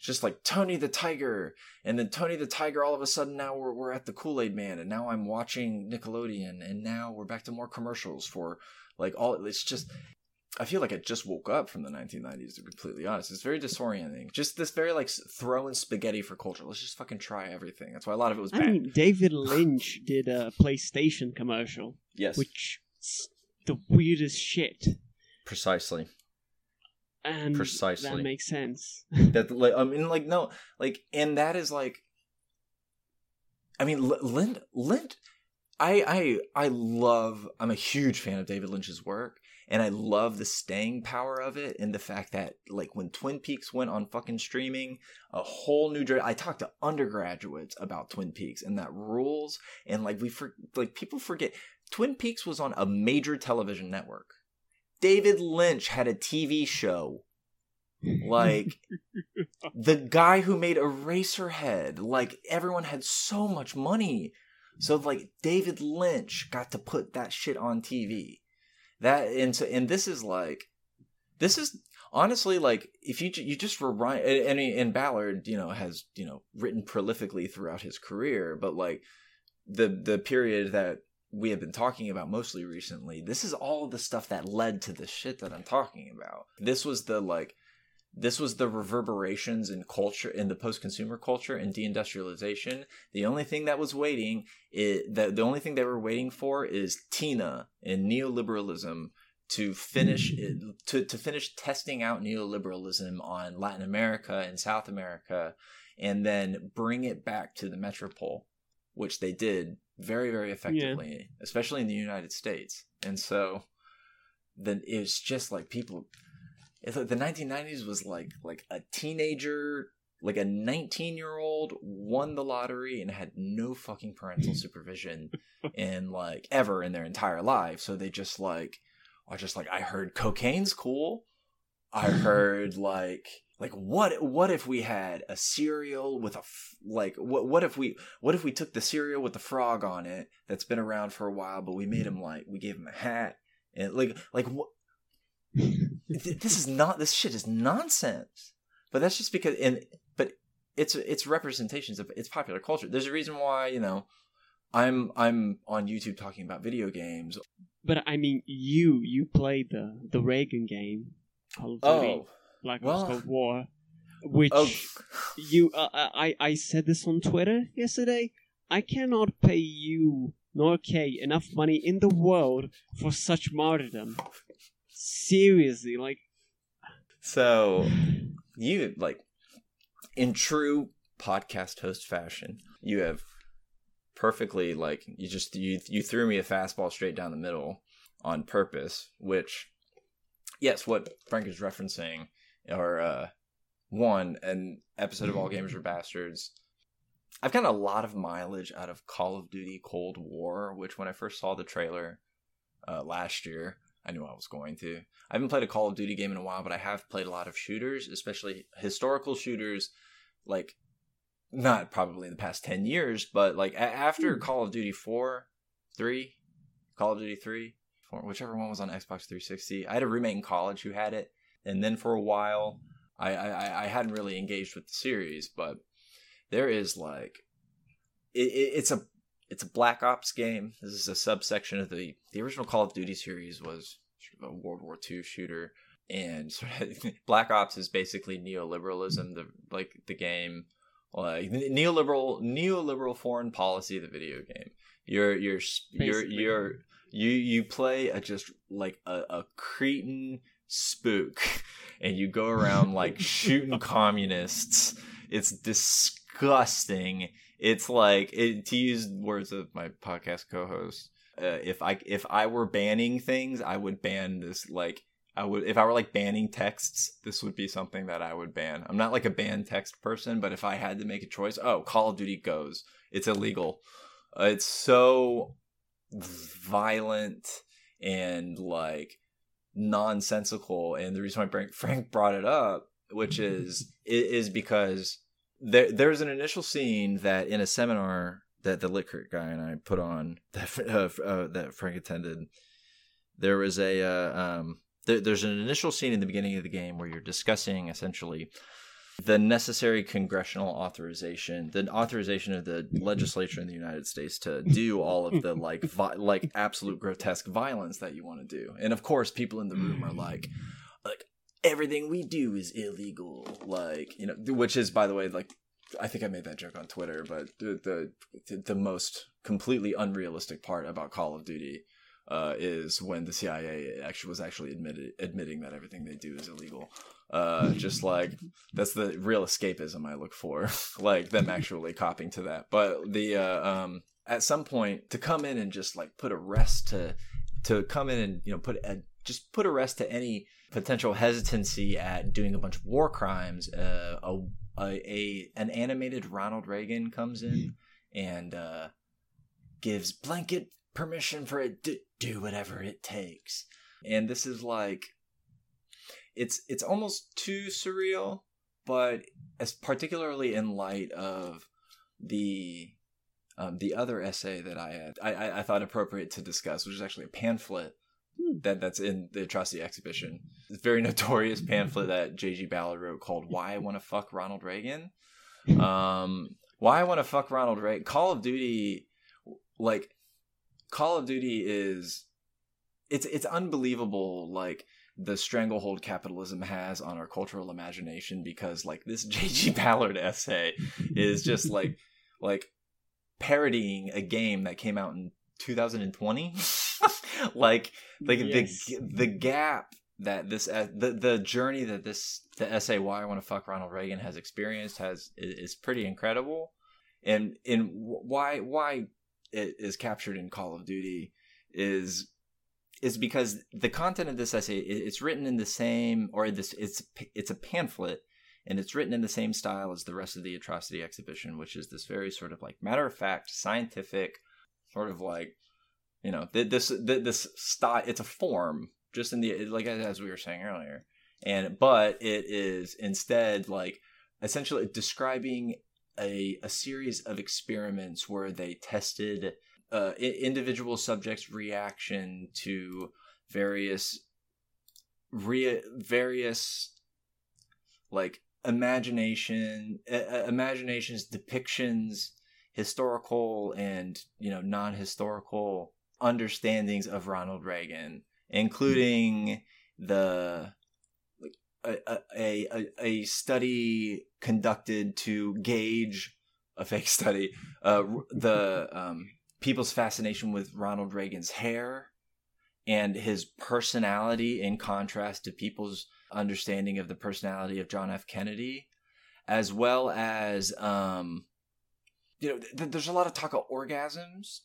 just like Tony the Tiger and then Tony the Tiger all of a sudden now we're, we're at the Kool-Aid man and now I'm watching Nickelodeon and now we're back to more commercials for like all it's just I feel like I just woke up from the 1990s to be completely honest. It's very disorienting. Just this very like throwing spaghetti for culture. Let's just fucking try everything. That's why a lot of it was bad. I mean, David Lynch did a PlayStation commercial. Yes. Which the weirdest shit. Precisely. And Precisely. that makes sense. that like I mean like no like and that is like I mean Lind Lind I I I love I'm a huge fan of David Lynch's work and I love the staying power of it and the fact that like when Twin Peaks went on fucking streaming, a whole new I talked to undergraduates about Twin Peaks and that rules and like we for like people forget Twin Peaks was on a major television network. David Lynch had a TV show. Like the guy who made Eraserhead, like everyone had so much money. So like David Lynch got to put that shit on TV that and so and this is like this is honestly like if you you just rewind and and Ballard you know has you know written prolifically throughout his career but like the the period that we have been talking about mostly recently this is all the stuff that led to the shit that I'm talking about. This was the like this was the reverberations in culture in the post-consumer culture and deindustrialization the only thing that was waiting is that the only thing they were waiting for is tina and neoliberalism to finish it, to, to finish testing out neoliberalism on latin america and south america and then bring it back to the metropole which they did very very effectively yeah. especially in the united states and so then it's just like people it's like the 1990s was like like a teenager like a 19 year old won the lottery and had no fucking parental supervision in like ever in their entire life. So they just like are just like i heard cocaine's cool. I heard like like what what if we had a cereal with a like what what if we what if we took the cereal with the frog on it that's been around for a while but we made hmm. him like we gave him a hat and like like what this is not this shit is nonsense. But that's just because and but it's it's representations of it's popular culture. There's a reason why you know I'm I'm on YouTube talking about video games. But I mean, you you played the the Reagan game, Call of Duty, oh, Black Ops well, Cold War, which oh. you uh, I I said this on Twitter yesterday. I cannot pay you nor Kay enough money in the world for such martyrdom. Seriously, like. So, you like, in true podcast host fashion, you have perfectly like you just you you threw me a fastball straight down the middle on purpose. Which, yes, what Frank is referencing are uh, one an episode of All Gamers Are Bastards. I've gotten a lot of mileage out of Call of Duty Cold War, which when I first saw the trailer uh, last year, I knew I was going to. I haven't played a Call of Duty game in a while, but I have played a lot of shooters, especially historical shooters, like not probably in the past 10 years, but like after hmm. Call of Duty 4, 3, Call of Duty 3, 4, whichever one was on Xbox 360. I had a roommate in college who had it, and then for a while I, I I hadn't really engaged with the series, but there is like it, it, it's a it's a Black Ops game. This is a subsection of the the original Call of Duty series was sort of a World War II shooter, and sort of Black Ops is basically neoliberalism. The like the game, like neoliberal neoliberal foreign policy. The video game. You're you're you're basically. you're you you play a just like a, a cretin spook, and you go around like shooting communists. It's disgusting it's like it, to use words of my podcast co-host. Uh, if I if I were banning things, I would ban this. Like I would if I were like banning texts, this would be something that I would ban. I'm not like a ban text person, but if I had to make a choice, oh, Call of Duty goes. It's illegal. Uh, it's so violent and like nonsensical. And the reason why Frank brought it up, which is is because there there's an initial scene that in a seminar that the lit crit guy and I put on that uh, uh, that Frank attended. There was a uh, um, there, there's an initial scene in the beginning of the game where you're discussing essentially the necessary congressional authorization, the authorization of the legislature in the United States to do all of the like vi- like absolute grotesque violence that you want to do. And of course, people in the room are like, like everything we do is illegal like you know which is by the way like i think i made that joke on twitter but the the, the most completely unrealistic part about call of duty uh, is when the CIA actually was actually admitted admitting that everything they do is illegal. Uh, just like that's the real escapism I look for, like them actually copying to that. But the uh, um, at some point to come in and just like put a rest to to come in and you know put a, just put a rest to any potential hesitancy at doing a bunch of war crimes, uh, a, a, a, an animated Ronald Reagan comes in and uh, gives blanket permission for it to do whatever it takes. And this is like it's it's almost too surreal, but as particularly in light of the um, the other essay that I had I, I thought appropriate to discuss, which is actually a pamphlet. That that's in the atrocity exhibition. It's a very notorious pamphlet that J.G. Ballard wrote called "Why I Want to Fuck Ronald Reagan." Um, why I want to fuck Ronald Reagan. Call of Duty, like Call of Duty is, it's it's unbelievable. Like the stranglehold capitalism has on our cultural imagination because like this J.G. Ballard essay is just like like parodying a game that came out in 2020 like like yes. the the gap that this uh, the the journey that this the essay why I want to fuck Ronald Reagan has experienced has is pretty incredible, and and why why it is captured in Call of Duty is is because the content of this essay it's written in the same or this it's it's a pamphlet and it's written in the same style as the rest of the atrocity exhibition which is this very sort of like matter of fact scientific sort of like you know this this style it's a form just in the like as we were saying earlier. And but it is instead like essentially describing a a series of experiments where they tested uh, individual subjects reaction to various re- various like imagination uh, imaginations depictions historical and you know non-historical understandings of Ronald Reagan, including the a, a, a, a study conducted to gauge a fake study uh, the um, people's fascination with Ronald Reagan's hair and his personality in contrast to people's understanding of the personality of John F. Kennedy, as well as um, you know, th- there's a lot of talk of orgasms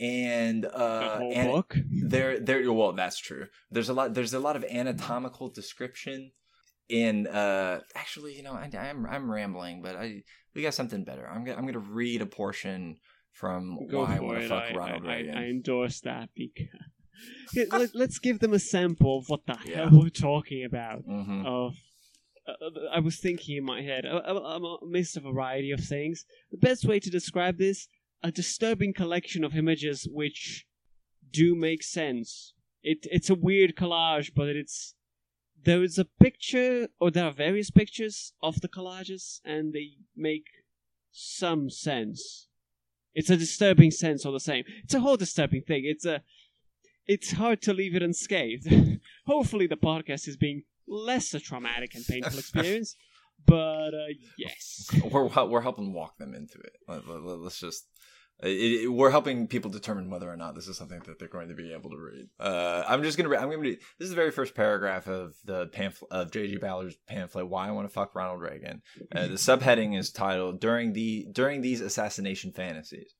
and uh and book? there there well that's true there's a lot there's a lot of anatomical description in uh actually you know I, am I'm, I'm rambling but i we got something better i'm gonna i'm gonna read a portion from Go why i want to fuck I, ronald I, reagan I, I endorse that because let's give them a sample of what the yeah. hell we're talking about mm-hmm. of uh, uh, I was thinking in my head, amidst a variety of things. The best way to describe this a disturbing collection of images which do make sense. It it's a weird collage, but it's there is a picture, or there are various pictures of the collages, and they make some sense. It's a disturbing sense all the same. It's a whole disturbing thing. It's a, it's hard to leave it unscathed. Hopefully, the podcast is being less a traumatic and painful experience. But uh, yes, we're we're helping walk them into it. Let, us just it, it, we're helping people determine whether or not this is something that they're going to be able to read. Uh, I'm just gonna read. I'm gonna read. This is the very first paragraph of the pamphlet of J.G. Ballard's pamphlet. Why I want to fuck Ronald Reagan. Uh, the subheading is titled "During the During these assassination fantasies."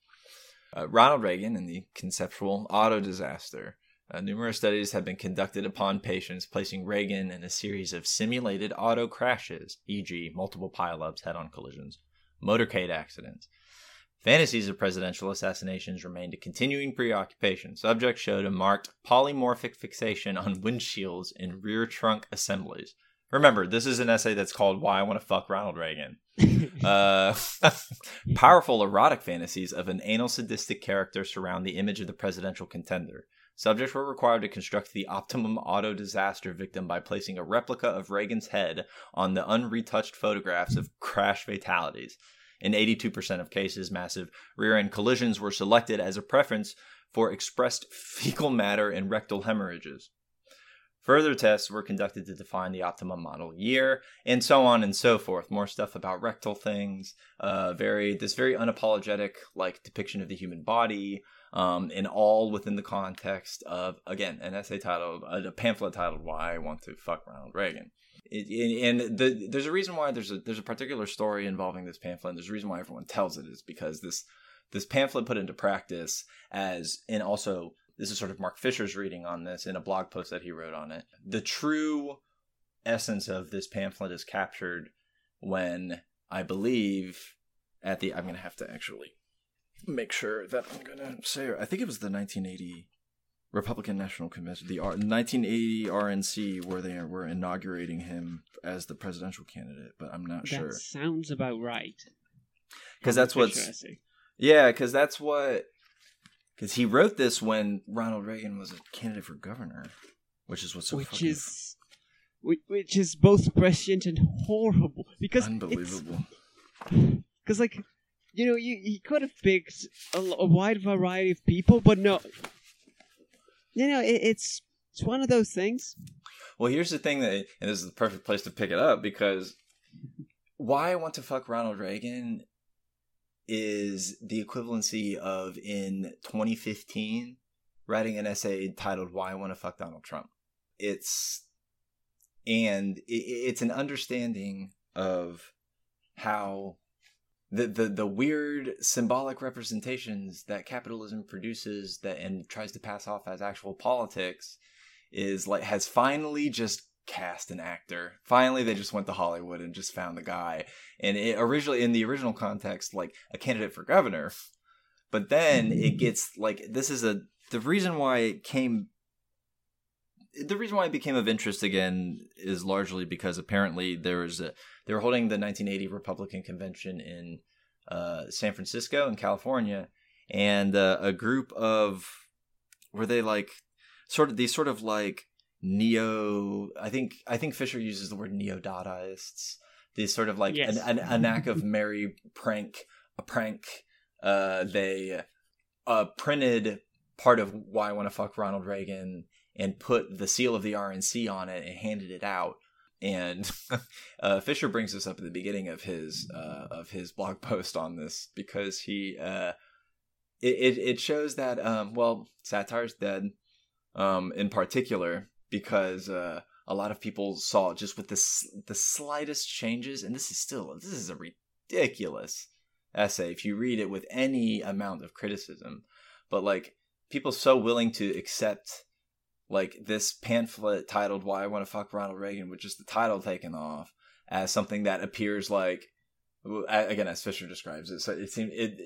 Uh, Ronald Reagan and the conceptual auto disaster. Uh, numerous studies have been conducted upon patients, placing Reagan in a series of simulated auto crashes, e.g., multiple pileups, head-on collisions, motorcade accidents Fantasies of presidential assassinations remained a continuing preoccupation. Subjects showed a marked polymorphic fixation on windshields and rear trunk assemblies. Remember, this is an essay that's called Why I Want to Fuck Ronald Reagan. uh, powerful erotic fantasies of an anal sadistic character surround the image of the presidential contender. Subjects were required to construct the optimum auto disaster victim by placing a replica of Reagan's head on the unretouched photographs of crash fatalities. In 82% of cases, massive rear end collisions were selected as a preference for expressed fecal matter and rectal hemorrhages. Further tests were conducted to define the optimum model year, and so on and so forth. More stuff about rectal things, uh, very this very unapologetic like depiction of the human body, um, and all within the context of again an essay titled a pamphlet titled "Why I Want to Fuck Ronald Reagan." It, and the, there's a reason why there's a there's a particular story involving this pamphlet. And there's a reason why everyone tells it is because this this pamphlet put into practice as and also this is sort of Mark Fisher's reading on this in a blog post that he wrote on it. The true essence of this pamphlet is captured when I believe at the I'm gonna have to actually make sure that I'm gonna say I think it was the 1980 Republican National Convention, the R- 1980 RNC, where they were inaugurating him as the presidential candidate, but I'm not that sure. Sounds about right. Because that's what's yeah, because that's what because he wrote this when Ronald Reagan was a candidate for governor, which is what's so which is which, which is both prescient and horrible because unbelievable. Because like you know, you, he could have picked a, a wide variety of people, but no, you know, it, it's it's one of those things. Well, here's the thing that, and this is the perfect place to pick it up because why I want to fuck Ronald Reagan is the equivalency of in 2015 writing an essay titled "Why I Want to Fuck Donald Trump." It's and it, it's an understanding of how the, the the weird symbolic representations that capitalism produces that and tries to pass off as actual politics is like has finally just cast an actor. Finally, they just went to Hollywood and just found the guy. And it originally, in the original context, like a candidate for governor. But then it mm-hmm. gets like this is a the reason why it came. The reason why it became of interest again is largely because apparently there was a they were holding the 1980 Republican convention in uh, San Francisco in California, and uh, a group of were they like sort of these sort of like neo i think i think fisher uses the word neo-dadaists these sort of like yes. an, an, a knack of merry prank a prank uh they uh printed part of why i want to fuck ronald reagan and put the seal of the rnc on it and handed it out and uh, Fisher brings this up at the beginning of his uh, of his blog post on this because he uh, it, it shows that um, well satire's dead um, in particular because uh, a lot of people saw just with this the slightest changes. And this is still this is a ridiculous essay if you read it with any amount of criticism. But like people so willing to accept like this pamphlet titled "Why I Want to Fuck Ronald Reagan" with just the title taken off as something that appears like again as Fisher describes it. So it seemed it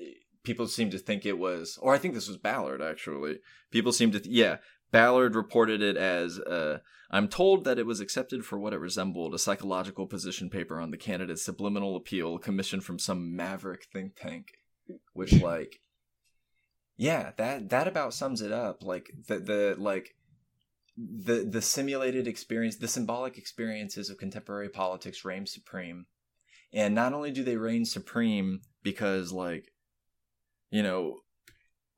people seem to think it was, or I think this was Ballard actually. People seem to, th- yeah, Ballard reported it as, uh, I'm told that it was accepted for what it resembled a psychological position paper on the candidate's subliminal appeal commissioned from some maverick think tank. Which, like, yeah, that that about sums it up. Like the the like the the simulated experience, the symbolic experiences of contemporary politics reign supreme. And not only do they reign supreme because like you know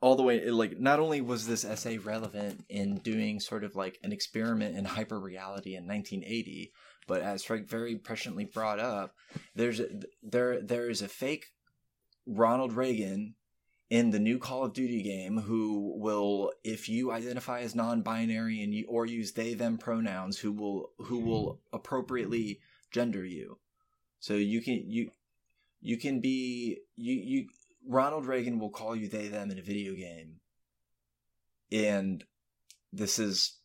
all the way like not only was this essay relevant in doing sort of like an experiment in hyper reality in 1980 but as Frank very presciently brought up there's a, there there is a fake Ronald Reagan in the new Call of Duty game who will if you identify as non-binary and you or use they them pronouns who will who hmm. will appropriately gender you. So you can you you can be you you Ronald Reagan will call you they them in a video game, and this is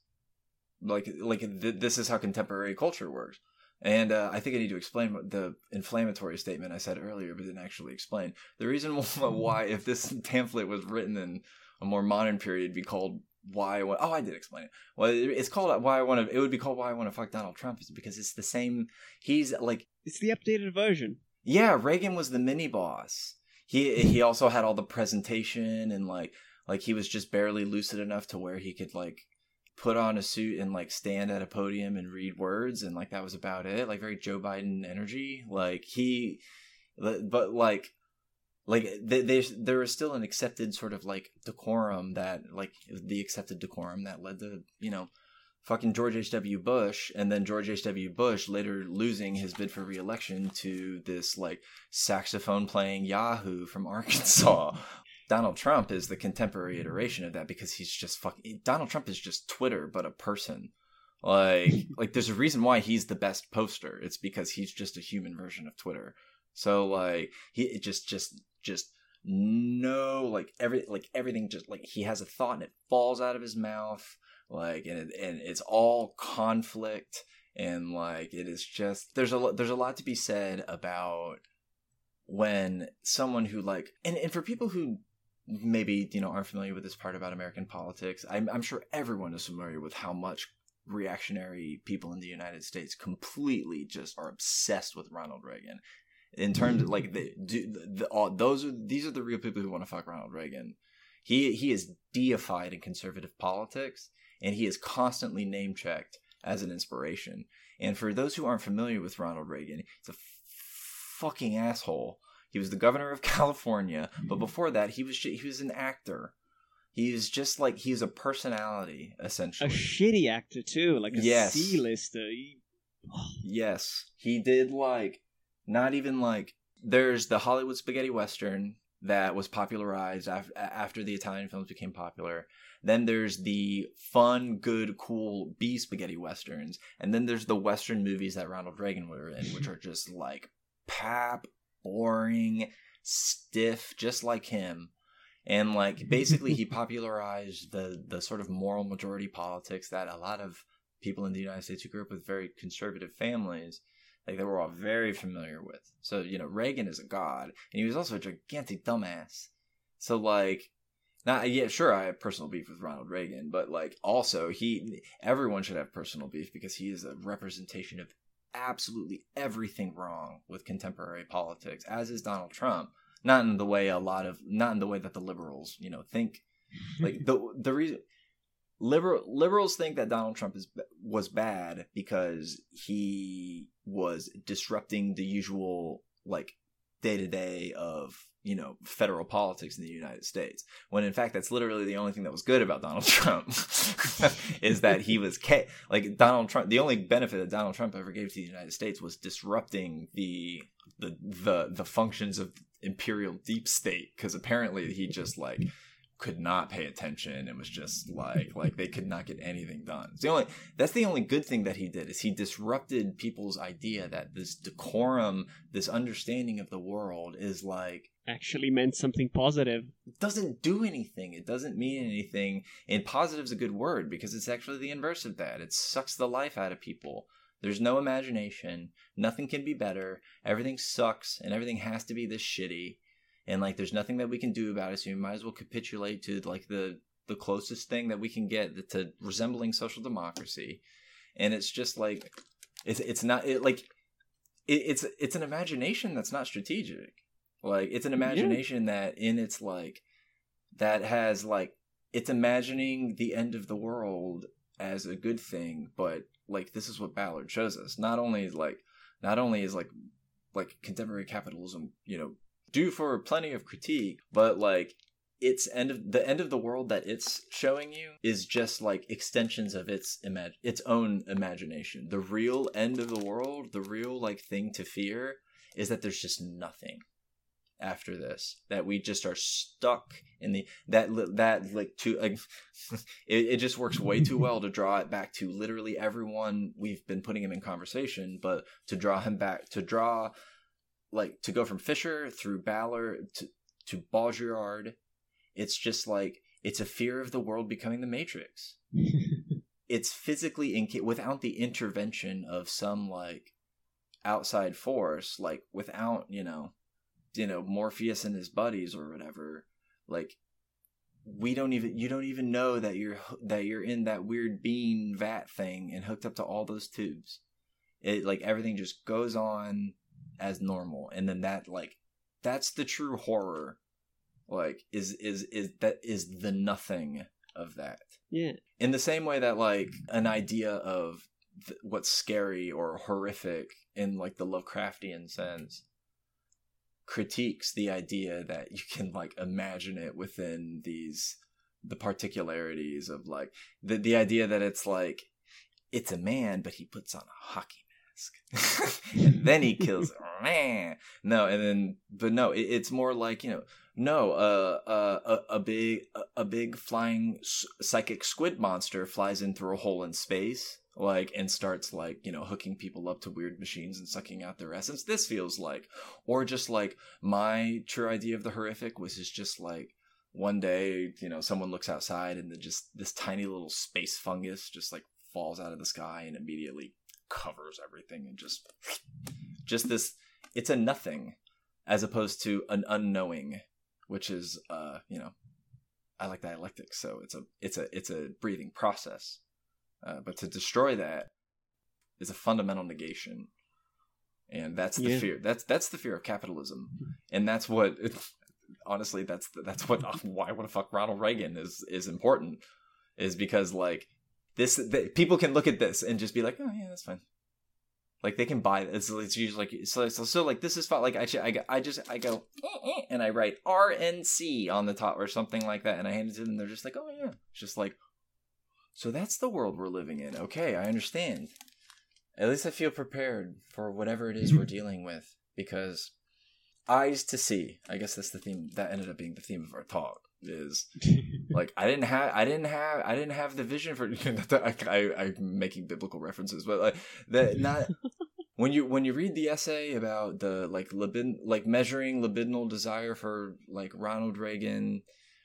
like like th- this is how contemporary culture works. And uh, I think I need to explain the inflammatory statement I said earlier, but didn't actually explain. The reason why, if this pamphlet was written in a more modern period, it'd be called "Why I Want." Oh, I did explain it. Well, it's called "Why I Want to." It would be called "Why I Want to Fuck Donald Trump," is because it's the same. He's like it's the updated version. Yeah, Reagan was the mini boss he he also had all the presentation and like like he was just barely lucid enough to where he could like put on a suit and like stand at a podium and read words and like that was about it like very joe biden energy like he but like like they there was still an accepted sort of like decorum that like the accepted decorum that led to you know fucking George H.W. Bush, and then George H.W. Bush later losing his bid for reelection to this like saxophone playing Yahoo from Arkansas. Donald Trump is the contemporary iteration of that because he's just fucking Donald Trump is just Twitter but a person. Like like there's a reason why he's the best poster. It's because he's just a human version of Twitter. So like he it just just just no like every like everything just like he has a thought and it falls out of his mouth like and it, and it's all conflict and like it is just there's a there's a lot to be said about when someone who like and, and for people who maybe you know aren't familiar with this part about American politics I'm, I'm sure everyone is familiar with how much reactionary people in the United States completely just are obsessed with Ronald Reagan in terms of mm-hmm. like the, the, the all, those are these are the real people who want to fuck Ronald Reagan he he is deified in conservative politics and he is constantly name checked as an inspiration. And for those who aren't familiar with Ronald Reagan, he's a fucking asshole. He was the governor of California, but mm-hmm. before that, he was he was an actor. He's just like he's a personality, essentially. A shitty actor too, like a yes. C-lister. He... yes, he did like not even like there's the Hollywood spaghetti western that was popularized after, after the Italian films became popular. Then there's the fun, good, cool B spaghetti westerns, and then there's the western movies that Ronald Reagan were in, which are just like pap, boring, stiff, just like him. And like basically, he popularized the the sort of moral majority politics that a lot of people in the United States who grew up with very conservative families like they were all very familiar with. So, you know, Reagan is a god, and he was also a gigantic dumbass. So like not yeah, sure. I have personal beef with Ronald Reagan, but like also he, everyone should have personal beef because he is a representation of absolutely everything wrong with contemporary politics, as is Donald Trump. Not in the way a lot of, not in the way that the liberals, you know, think. Like the the reason liberal liberals think that Donald Trump is was bad because he was disrupting the usual like day to day of you know federal politics in the United States. When in fact, that's literally the only thing that was good about Donald Trump is that he was ca- like Donald Trump. The only benefit that Donald Trump ever gave to the United States was disrupting the the the the functions of imperial deep state because apparently he just like could not pay attention and was just like like they could not get anything done. It's the only that's the only good thing that he did is he disrupted people's idea that this decorum, this understanding of the world is like actually meant something positive. It doesn't do anything. It doesn't mean anything. And positive is a good word because it's actually the inverse of that. It sucks the life out of people. There's no imagination. Nothing can be better. Everything sucks and everything has to be this shitty and like there's nothing that we can do about it so we might as well capitulate to like the the closest thing that we can get to resembling social democracy and it's just like it's it's not it like it, it's it's an imagination that's not strategic like it's an imagination yeah. that in its like that has like it's imagining the end of the world as a good thing, but like this is what Ballard shows us. Not only like not only is like like contemporary capitalism, you know, due for plenty of critique, but like its end of the end of the world that it's showing you is just like extensions of its imag- its own imagination. The real end of the world, the real like thing to fear is that there's just nothing after this that we just are stuck in the that that like to like it, it just works way too well to draw it back to literally everyone we've been putting him in conversation but to draw him back to draw like to go from fisher through ballard to to baudrillard it's just like it's a fear of the world becoming the matrix. It's physically in without the intervention of some like outside force like without you know you know morpheus and his buddies or whatever like we don't even you don't even know that you're that you're in that weird bean vat thing and hooked up to all those tubes. It like everything just goes on as normal. And then that like that's the true horror. Like is is is that is the nothing of that. Yeah. In the same way that like an idea of th- what's scary or horrific in like the lovecraftian sense critiques the idea that you can like imagine it within these the particularities of like the the idea that it's like it's a man but he puts on a hockey mask. And then he kills a man. No and then but no it, it's more like you know no uh, uh, a, a big a, a big flying psychic squid monster flies in through a hole in space like and starts like you know hooking people up to weird machines and sucking out their essence this feels like. Or just like my true idea of the horrific was is just like one day you know someone looks outside and then just this tiny little space fungus just like falls out of the sky and immediately covers everything and just just this it's a nothing as opposed to an unknowing which is uh you know i like dialectics so it's a it's a it's a breathing process uh, but to destroy that is a fundamental negation, and that's the yeah. fear. That's that's the fear of capitalism, and that's what. It, honestly, that's that's what why what the fuck Ronald Reagan is is important, is because like this the, people can look at this and just be like, oh yeah, that's fine. Like they can buy it. It's, it's usually like so, so, so like this is fine. Like actually, I I just I go eh, eh, and I write RNC on the top or something like that, and I hand it to them. and They're just like, oh yeah, it's just like so that's the world we're living in. Okay, I understand. At least I feel prepared for whatever it is we're mm-hmm. dealing with because eyes to see. I guess that's the theme that ended up being the theme of our talk is like I didn't have I didn't have I didn't have the vision for I, I I'm making biblical references but like that not when you when you read the essay about the like libid like measuring libidinal desire for like Ronald Reagan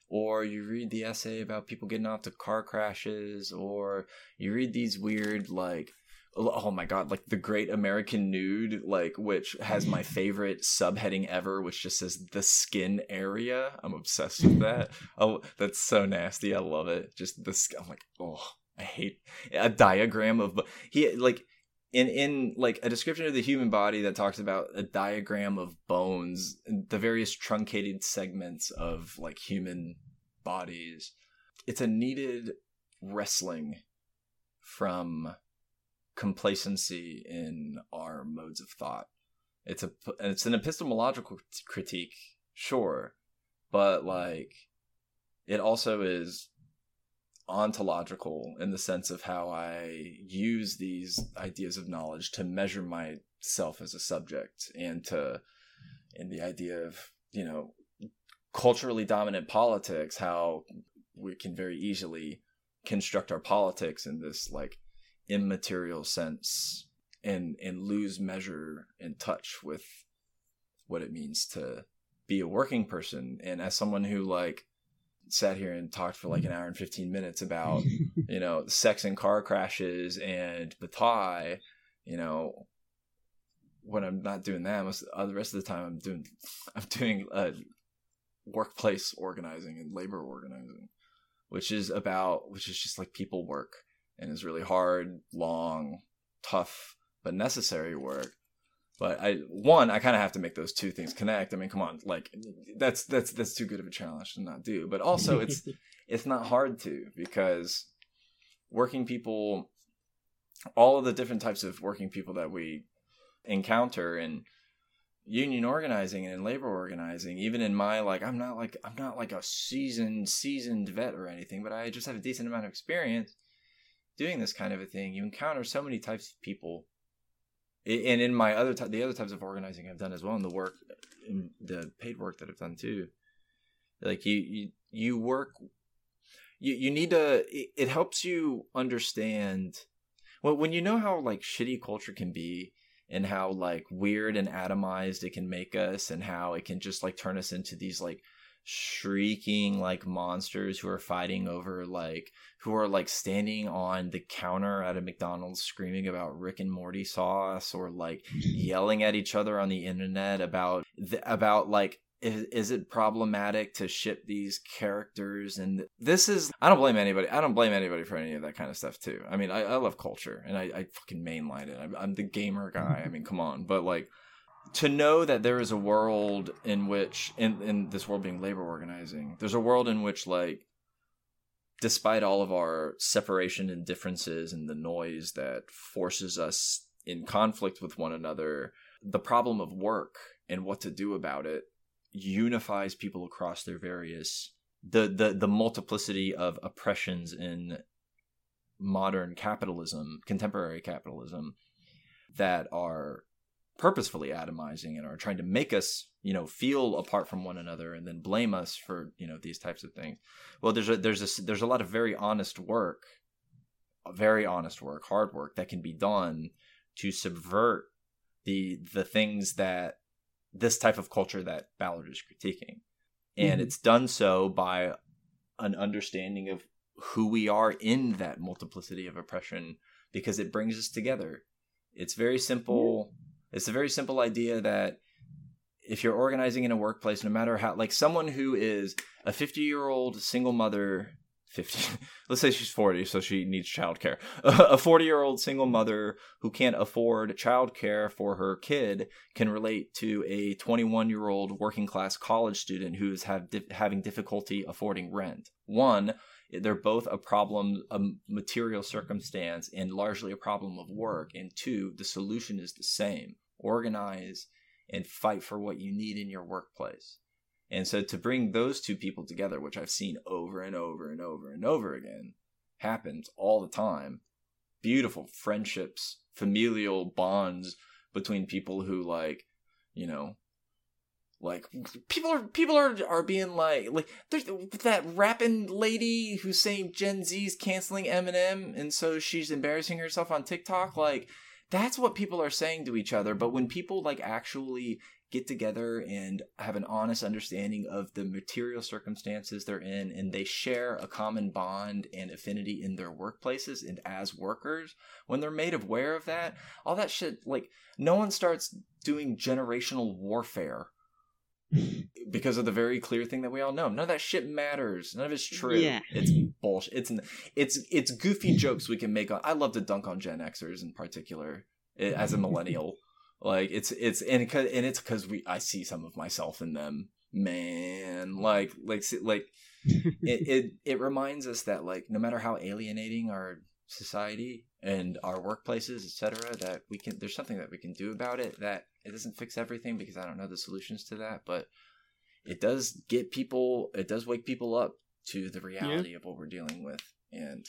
or you read the essay about people getting off to car crashes, or you read these weird like oh my god like the great american nude like which has my favorite subheading ever which just says the skin area. I'm obsessed with that. Oh that's so nasty. I love it. Just this i'm like oh i hate a diagram of he like in in like a description of the human body that talks about a diagram of bones the various truncated segments of like human bodies it's a needed wrestling from complacency in our modes of thought. It's a it's an epistemological critique sure but like it also is ontological in the sense of how I use these ideas of knowledge to measure myself as a subject and to in the idea of, you know, culturally dominant politics, how we can very easily construct our politics in this like immaterial sense and and lose measure and touch with what it means to be a working person. And as someone who like sat here and talked for like an hour and 15 minutes about you know sex and car crashes and Bataille, you know when I'm not doing that most uh, the rest of the time I'm doing I'm doing uh, workplace organizing and labor organizing which is about which is just like people work and is really hard long tough but necessary work but I one, I kind of have to make those two things connect. I mean, come on, like that's that's that's too good of a challenge to not do. But also, it's it's not hard to because working people, all of the different types of working people that we encounter and union organizing and in labor organizing even in my like i'm not like i'm not like a seasoned seasoned vet or anything but i just have a decent amount of experience doing this kind of a thing you encounter so many types of people and in my other the other types of organizing i've done as well in the work in the paid work that i've done too like you you, you work you, you need to it, it helps you understand well when you know how like shitty culture can be and how like weird and atomized it can make us and how it can just like turn us into these like shrieking like monsters who are fighting over like who are like standing on the counter at a McDonald's screaming about Rick and Morty sauce or like yelling at each other on the internet about th- about like is, is it problematic to ship these characters? And this is i don't blame anybody i don't blame anybody for any of that kind of stuff too. I mean i, I love culture and I, I fucking mainline it. I'm, I'm the gamer guy. I mean come on. But like to know that there is a world in which in, in this world being labor organizing there's a world in which like despite all of our separation and differences and the noise that forces us in conflict with one another the problem of work and what to do about it unifies people across their various the the the multiplicity of oppressions in modern capitalism, contemporary capitalism that are purposefully atomizing and are trying to make us, you know, feel apart from one another and then blame us for, you know, these types of things. Well, there's a there's a there's a lot of very honest work, very honest work, hard work that can be done to subvert the the things that this type of culture that Ballard is critiquing. And mm-hmm. it's done so by an understanding of who we are in that multiplicity of oppression because it brings us together. It's very simple. It's a very simple idea that if you're organizing in a workplace, no matter how, like someone who is a 50 year old single mother 50 let's say she's 40 so she needs childcare. A 40 year old single mother who can't afford childcare for her kid can relate to a 21 year old working class college student who's have having difficulty affording rent. One they're both a problem a material circumstance and largely a problem of work. And two the solution is the same. Organize and fight for what you need in your workplace. And so to bring those two people together, which I've seen over and over and over and over again, happens all the time. Beautiful friendships, familial bonds between people who like, you know, like people are people are are being like like there's that rapping lady who's saying Gen Z's canceling Eminem and so she's embarrassing herself on TikTok. Like that's what people are saying to each other. But when people like actually get together and have an honest understanding of the material circumstances they're in and they share a common bond and affinity in their workplaces and as workers when they're made aware of that all that shit like no one starts doing generational warfare because of the very clear thing that we all know. None of that shit matters. None of it's true. Yeah. it's bullshit. It's it's it's goofy jokes we can make on i love to dunk on gen xers in particular as a millennial. Like it's it's and and it's because we I see some of myself in them, man. Like like like it, it it reminds us that like no matter how alienating our society and our workplaces, etc., that we can there's something that we can do about it. That it doesn't fix everything because I don't know the solutions to that, but it does get people. It does wake people up to the reality yeah. of what we're dealing with, and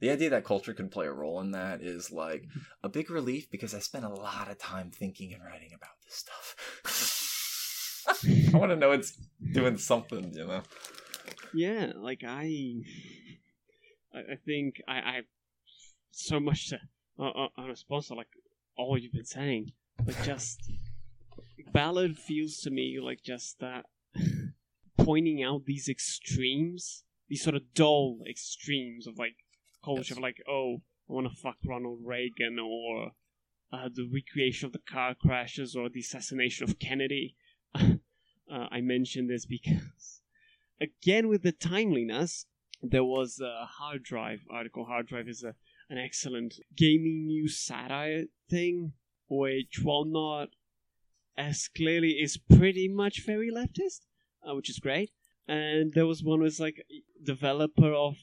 the idea that culture can play a role in that is like a big relief because I spent a lot of time thinking and writing about this stuff. I want to know it's doing something, you know. Yeah, like I, I think I, I so much to uh, uh, on a sponsor like all you've been saying, but just Ballard feels to me like just that pointing out these extremes, these sort of dull extremes of like culture yes. like, oh, I want to fuck Ronald Reagan or uh, the recreation of the car crashes or the assassination of Kennedy. uh, I mention this because, again, with the timeliness, there was a hard drive article. Hard drive is a, an excellent gaming news satire thing, which, while not as clearly, is pretty much very leftist, uh, which is great. And there was one was like developer of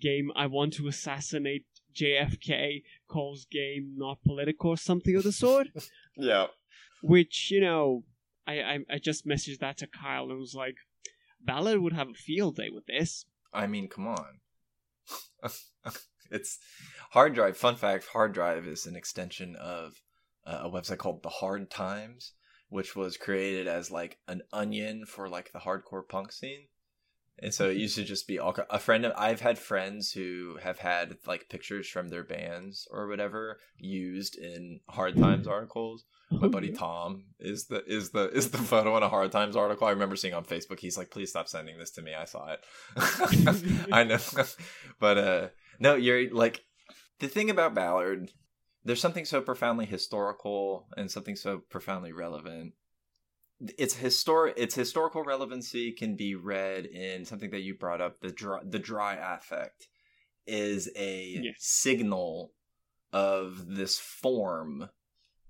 game I want to assassinate JFK calls game not political or something of the sort. Yeah. Which, you know, I, I I just messaged that to Kyle and was like, Ballard would have a field day with this. I mean, come on. it's hard drive. Fun fact: hard drive is an extension of uh, a website called the Hard Times, which was created as like an onion for like the hardcore punk scene. And so it used to just be all a friend of I've had friends who have had like pictures from their bands or whatever used in Hard Times articles. My buddy Tom is the is the is the photo in a Hard Times article. I remember seeing on Facebook. He's like, "Please stop sending this to me." I saw it. I know, but uh, no, you're like the thing about Ballard. There's something so profoundly historical and something so profoundly relevant its historic its historical relevancy can be read in something that you brought up the dry, the dry affect is a yes. signal of this form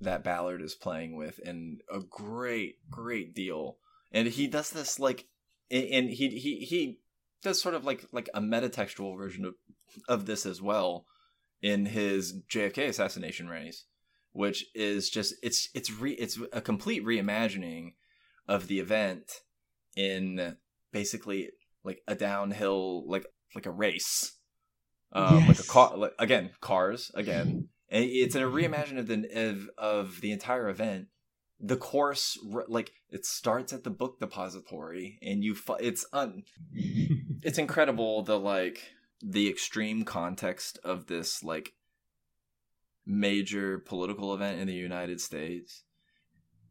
that Ballard is playing with and a great great deal and he does this like and he he he does sort of like like a metatextual version of of this as well in his JFK assassination race which is just it's it's re it's a complete reimagining of the event in basically like a downhill like like a race. Um yes. like a car like, again cars again. And it's a reimagining of the of, of the entire event. The course like it starts at the book depository and you it's un it's incredible the like the extreme context of this like major political event in the United States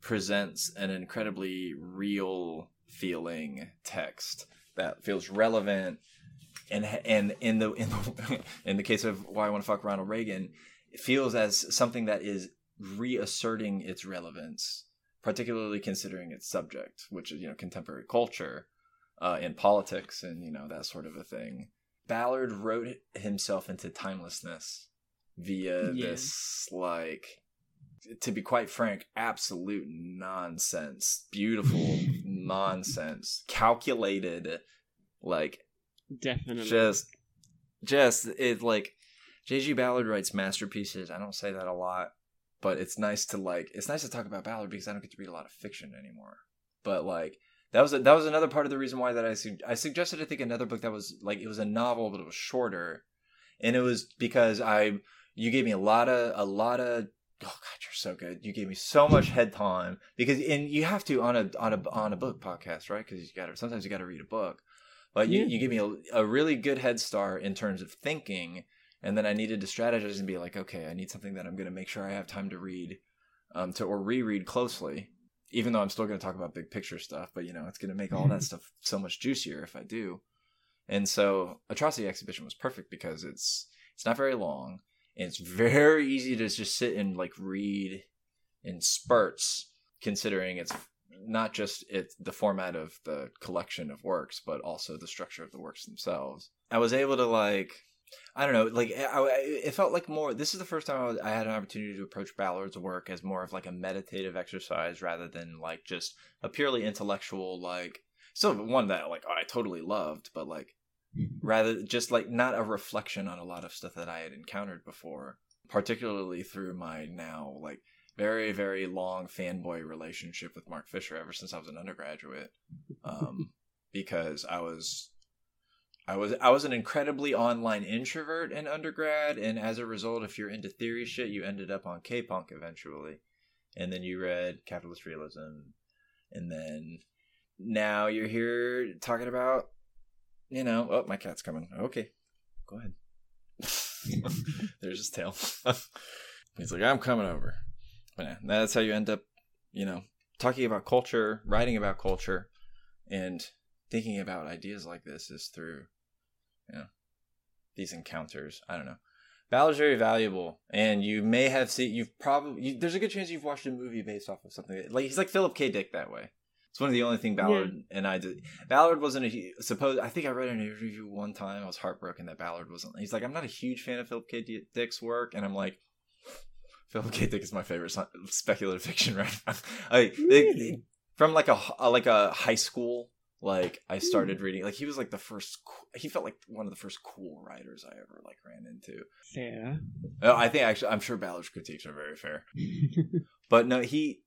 presents an incredibly real feeling text that feels relevant and and in the in the in the case of why I want to fuck Ronald Reagan, it feels as something that is reasserting its relevance, particularly considering its subject, which is you know contemporary culture, uh, in politics and you know that sort of a thing. Ballard wrote himself into timelessness via yeah. this like to be quite frank, absolute nonsense. Beautiful nonsense. Calculated, like definitely just just it like JG Ballard writes masterpieces. I don't say that a lot, but it's nice to like it's nice to talk about Ballard because I don't get to read a lot of fiction anymore. But like that was a, that was another part of the reason why that I su- I suggested I think another book that was like it was a novel but it was shorter, and it was because I you gave me a lot of a lot of oh god you're so good. You gave me so much head time. Because and you have to on a on a on a book podcast right? Because you gotta sometimes you gotta read a book. But you, yeah. you give me a, a really good head start in terms of thinking. And then i needed to strategize and be like okay i need something that i'm going to make sure i have time to read um to or reread closely even though i'm still going to talk about big picture stuff but you know it's going to make all that mm-hmm. stuff so much juicier if i do. And so atrocity exhibition was perfect because it's it's not very long and it's very easy to just sit and like read in spurts considering it's not just it's the format of the collection of works but also the structure of the works themselves. I was able to like i don't know like I, it felt like more this is the first time I, had an opportunity to approach ballard's work as more of like a meditative exercise rather than like just a purely intellectual like still one that like i totally loved but like rather just like not a reflection on a lot of stuff that I had encountered before, particularly through my now like very very long fanboy relationship with Mark Fisher ever since I was an undergraduate, um, because I was. I was I was an incredibly online introvert in undergrad, and as a result, if you're into theory shit, you ended up on K-punk eventually, and then you read capitalist realism, and then now you're here talking about you know, oh, my cat's coming. Okay, go ahead. There's his tail. He's like, I'm coming over. But yeah, that's how you end up, you know, talking about culture, writing about culture, and thinking about ideas like this is through, know, these encounters. I don't know. Ballard's very valuable, and you may have seen. You've probably you, there's a good chance you've watched a movie based off of something. Like he's like Philip K. Dick that way. It's one of the only thing Ballard yeah. and I did. Ballard wasn't a suppose. I think I read an interview one time. I was heartbroken that Ballard wasn't. He's like, I'm not a huge fan of Philip K. Dick's work, and I'm like, Philip K. Dick is my favorite speculative fiction right now. from like a like a high school like I started hmm. reading. Like he was like the first. He felt like one of the first cool writers I ever like ran into. yeah Oh, I think actually, I'm sure Ballard's critiques are very fair. but no, he.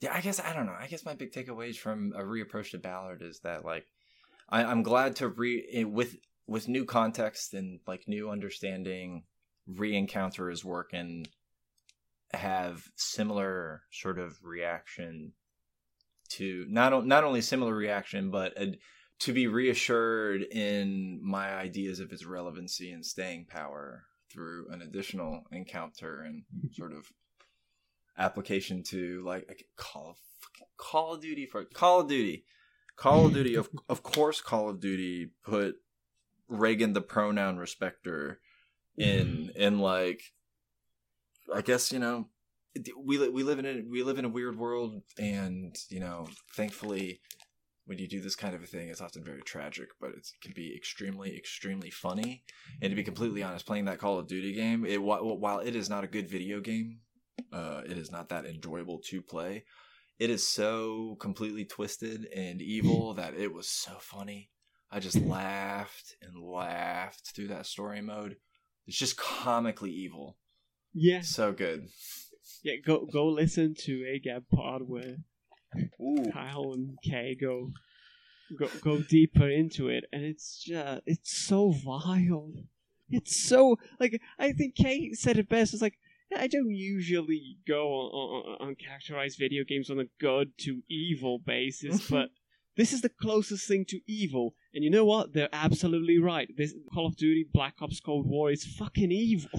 Yeah, I guess I don't know. I guess my big takeaways from a reapproach to Ballard is that like, I, I'm glad to read eh, with with new context and like new understanding, re-encounter his work and have similar sort of reaction to not not only similar reaction, but a, to be reassured in my ideas of its relevancy and staying power through an additional encounter and sort of application to like Call of Call of Duty for Call of Duty, Call of Duty. Of of course, Call of Duty put Reagan the pronoun respecter in mm-hmm. in like I guess you know we we live in a we live in a weird world, and you know, thankfully, when you do this kind of a thing, it's often very tragic, but it can be extremely extremely funny. And to be completely honest, playing that Call of Duty game, it while it is not a good video game, uh, it is not that enjoyable to play. It is so completely twisted and evil that it was so funny. I just laughed and laughed through that story mode. It's just comically evil. Yeah. So good. Yeah, go go listen to AGAB pod where Ooh. Kyle and Kay go go go deeper into it, and it's just it's so vile. It's so like I think Kay said it best. It's like I don't usually go on, on, on characterize video games on a good to evil basis, but this is the closest thing to evil. And you know what? They're absolutely right. This Call of Duty Black Ops Cold War is fucking evil.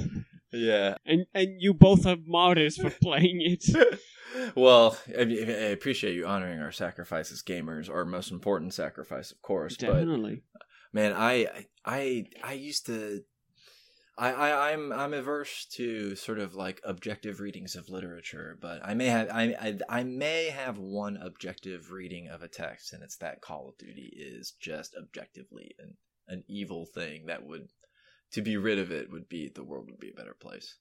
Yeah. And and you both have martyrs for playing it. well, I, I, appreciate you honoring our sacrifice as gamers, our most important sacrifice, of course. Definitely. But, man, I I I used to I, I I'm I'm averse to sort of like objective readings of literature, but I may have I, I I may have one objective reading of a text, and it's that Call of Duty is just objectively an an evil thing that would to be rid of it would be the world would be a better place.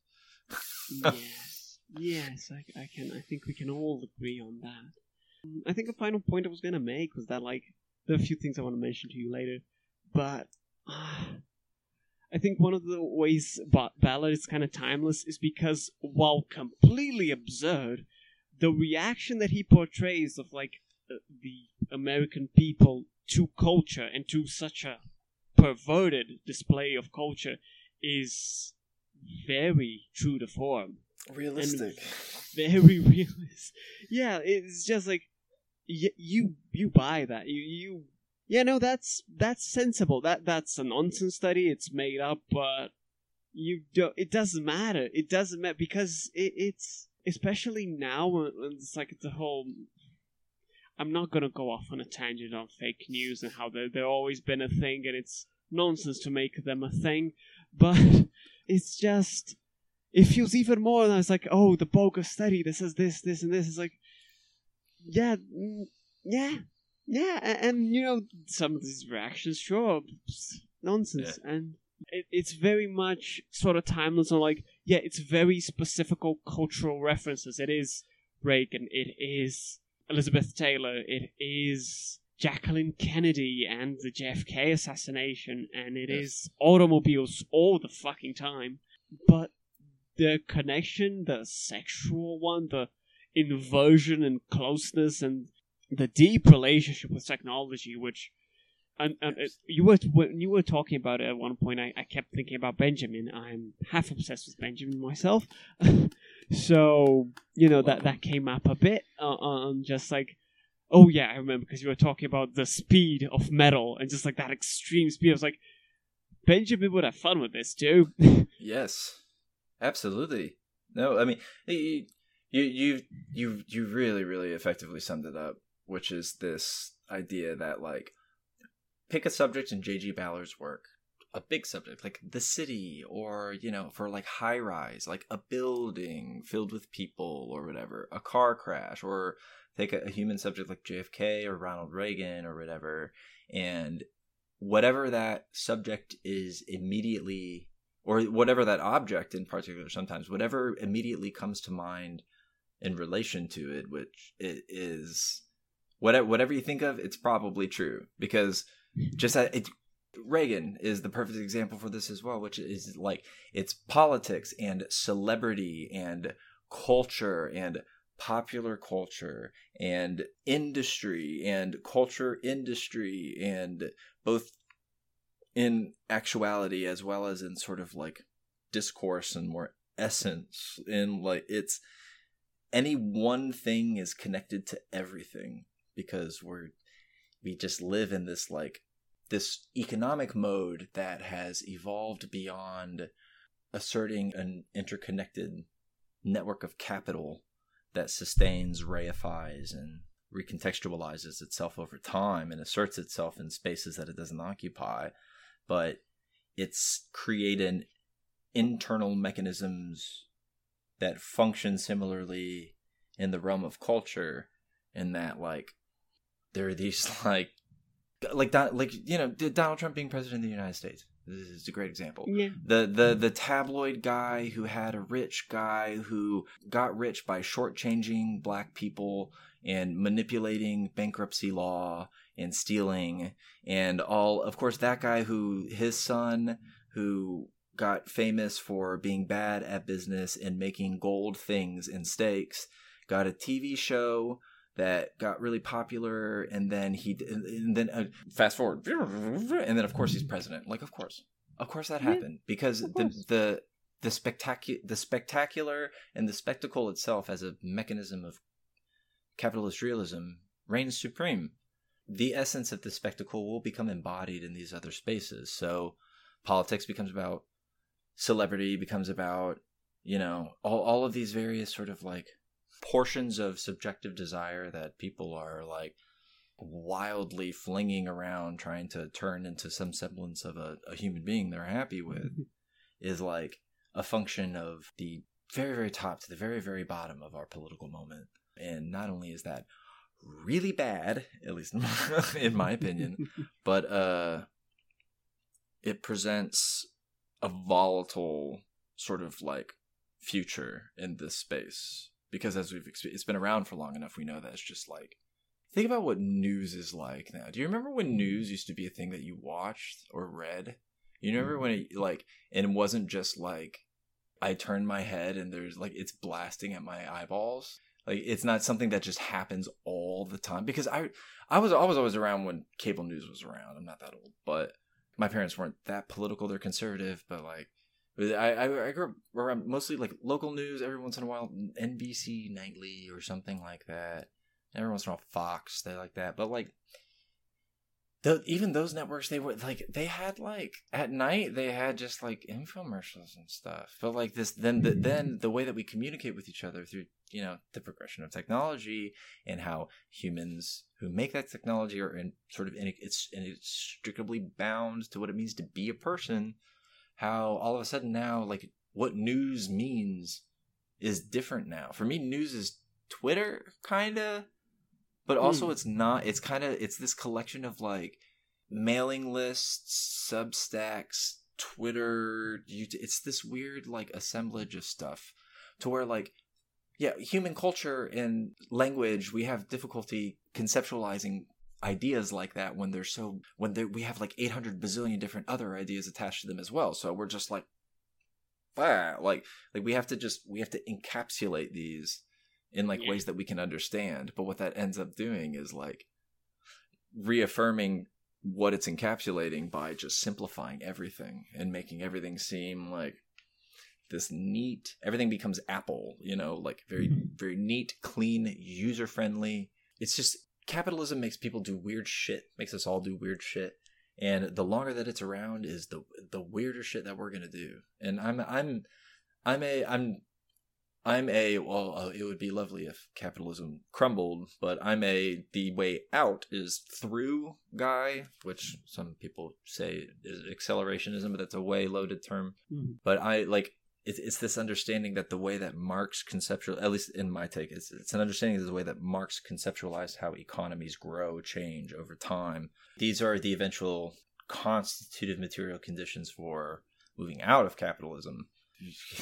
yes, yes, I, I can. I think we can all agree on that. Mm, I think the final point I was gonna make was that like there are a few things I want to mention to you later, but uh, I think one of the ways Ballard is kind of timeless is because while completely absurd, the reaction that he portrays of like uh, the American people to culture and to such a perverted display of culture is very true to form. Realistic. Very realist. Yeah, it's just like y- you you buy that. You you yeah, no, that's that's sensible. That that's a nonsense study. It's made up, but you don't. It doesn't matter. It doesn't matter because it, it's especially now when it's like the whole I'm not gonna go off on a tangent on fake news and how they're always been a thing and it's nonsense to make them a thing, but it's just it feels even more than it's like, oh, the bogus study that says this, this, and this. It's like, yeah, mm, yeah, yeah, and, and you know some of these reactions, sure, nonsense, yeah. and it, it's very much sort of timeless. On like, yeah, it's very specific cultural references. It is Reagan. It is Elizabeth Taylor. It is Jacqueline Kennedy and the JFK assassination, and it yes. is automobiles all the fucking time. But the connection, the sexual one, the inversion and closeness, and the deep relationship with technology, which and, and it, you were when you were talking about it at one point, I, I kept thinking about Benjamin. I'm half obsessed with Benjamin myself, so you know that that came up a bit uh, on just like Oh yeah, I remember because you were talking about the speed of metal and just like that extreme speed. I was like, Benjamin would have fun with this too. yes, absolutely. No, I mean you you you you really really effectively summed it up, which is this idea that like pick a subject in J.G. Ballard's work, a big subject like the city, or you know, for like high rise, like a building filled with people or whatever, a car crash, or take a, a human subject like JFK or Ronald Reagan or whatever, and whatever that subject is immediately, or whatever that object in particular, sometimes whatever immediately comes to mind in relation to it, which it is whatever whatever you think of, it's probably true because just it, Reagan is the perfect example for this as well, which is like it's politics and celebrity and culture and popular culture and industry and culture industry and both in actuality as well as in sort of like discourse and more essence. In like it's any one thing is connected to everything because we're we just live in this like this economic mode that has evolved beyond asserting an interconnected network of capital that sustains, reifies, and recontextualizes itself over time and asserts itself in spaces that it doesn't occupy, but it's created internal mechanisms that function similarly in the realm of culture in that like there are these like like that like you know Donald Trump being president of the United States this is a great example. Yeah. The the the tabloid guy who had a rich guy who got rich by shortchanging black people and manipulating bankruptcy law and stealing and all of course that guy who his son who got famous for being bad at business and making gold things and stakes got a TV show that got really popular and then he and then uh, fast forward and then of course he's president. Like of course. Of course that happened because the the the spectacular the spectacular and the spectacle itself as a mechanism of capitalist realism reigns supreme. The essence of the spectacle will become embodied in these other spaces. So politics becomes about celebrity becomes about you know all, all of these various sort of like portions of subjective desire that people are like wildly flinging around trying to turn into some semblance of a, a human being they're happy with is like a function of the very very top to the very very bottom of our political moment. And not only is that really bad at least in my opinion but uh it presents a volatile sort of like future in this space because as we've it's been around for long enough, we know that it's just like think about what news is like now. Do you remember when hmm. news used to be a thing that you watched or read? You remember hmm. when it like and it wasn't just like I turn my head and there's like it's blasting at my eyeballs. Like it's not something that just happens all the time because I I was I was always around when cable news was around. I'm not that old, but my parents weren't that political. They're conservative, but like I, I, I grew up around mostly like local news every once in a while, NBC nightly or something like that. Every once in a while, Fox, they like that. But like, the, even those networks, they were like they had like at night they had just like infomercials and stuff. But like this, then the, mm-hmm. then the way that we communicate with each other through you know the progression of technology and how humans who make that technology are in sort of in, it's inextricably bound to what it means to be a person how all of a sudden now like what news means is different now. For me, news is Twitter kind of, but also mm. it's not. It's kind of it's this collection of like mailing lists, Substacks, Twitter. It's this weird like assemblage of stuff to where like yeah, human culture and language we have difficulty conceptualizing ideas like that when they're so when they, we have like 800 bazillion different other ideas attached to them as well so we're just like ah, like like we have to just we have to encapsulate these in like yeah. ways that we can understand but what that ends up doing is like reaffirming what it's encapsulating by just simplifying everything and making everything seem like this neat everything becomes apple you know like very mm-hmm. very neat clean user friendly it's just capitalism makes people do weird shit, makes us all do weird shit. And the longer that it's around is the the weirder shit that we're gonna do. And I'm I'm I'm a I'm I'm a well uh, it would be lovely if capitalism crumbled, but I'm a the way out is through guy, which some people say is accelerationism, but that's a way loaded term. Mm-hmm. But I like it's, it's this understanding that the way that Marx conceptual, at least in my take, it's, it's an understanding of the way that Marx conceptualized how economies grow, change over time. These are the eventual constitutive material conditions for moving out of capitalism.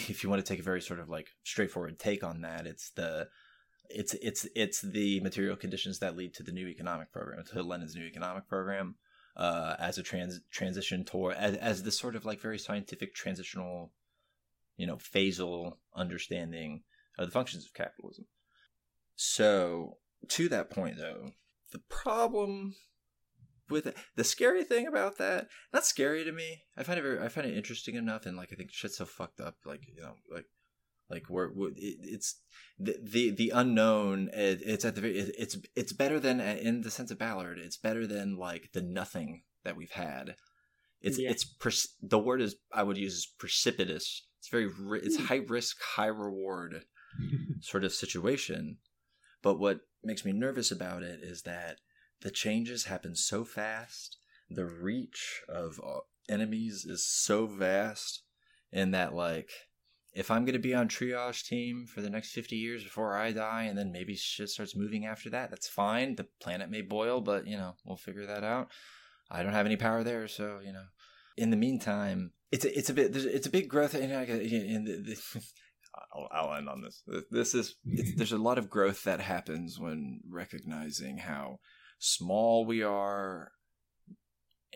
If you want to take a very sort of like straightforward take on that, it's the it's it's it's the material conditions that lead to the new economic program, to Lenin's new economic program, uh, as a trans transition toward as as this sort of like very scientific transitional, you know, phasal understanding of the functions of capitalism. So to that point, though, the problem with it, the scary thing about that, not scary to me. I find it very, I find it interesting enough, and like I think shit's so fucked up. Like you know, like like we're, we're it, it's the the the unknown. It, it's at the very, it, it's it's better than in the sense of Ballard. It's better than like the nothing that we've had. It's Yeah. it's pers- the word is I would use is precipitous. It's very ri- it's Hmm. high risk, high reward sort of situation. But what makes me nervous about it is that the changes happen so fast. The reach of uh, enemies is so vast, in that like, if I'm gonna be on triage team for the next fifty years before I die, and then maybe shit starts moving after that, that's fine. The planet may boil, but you know we'll figure that out. I don't have any power there, so you know. In the meantime, it's a, it's a bit it's a big growth. And I, in the, the, I'll, I'll end on this. This is it's, mm-hmm. there's a lot of growth that happens when recognizing how small we are,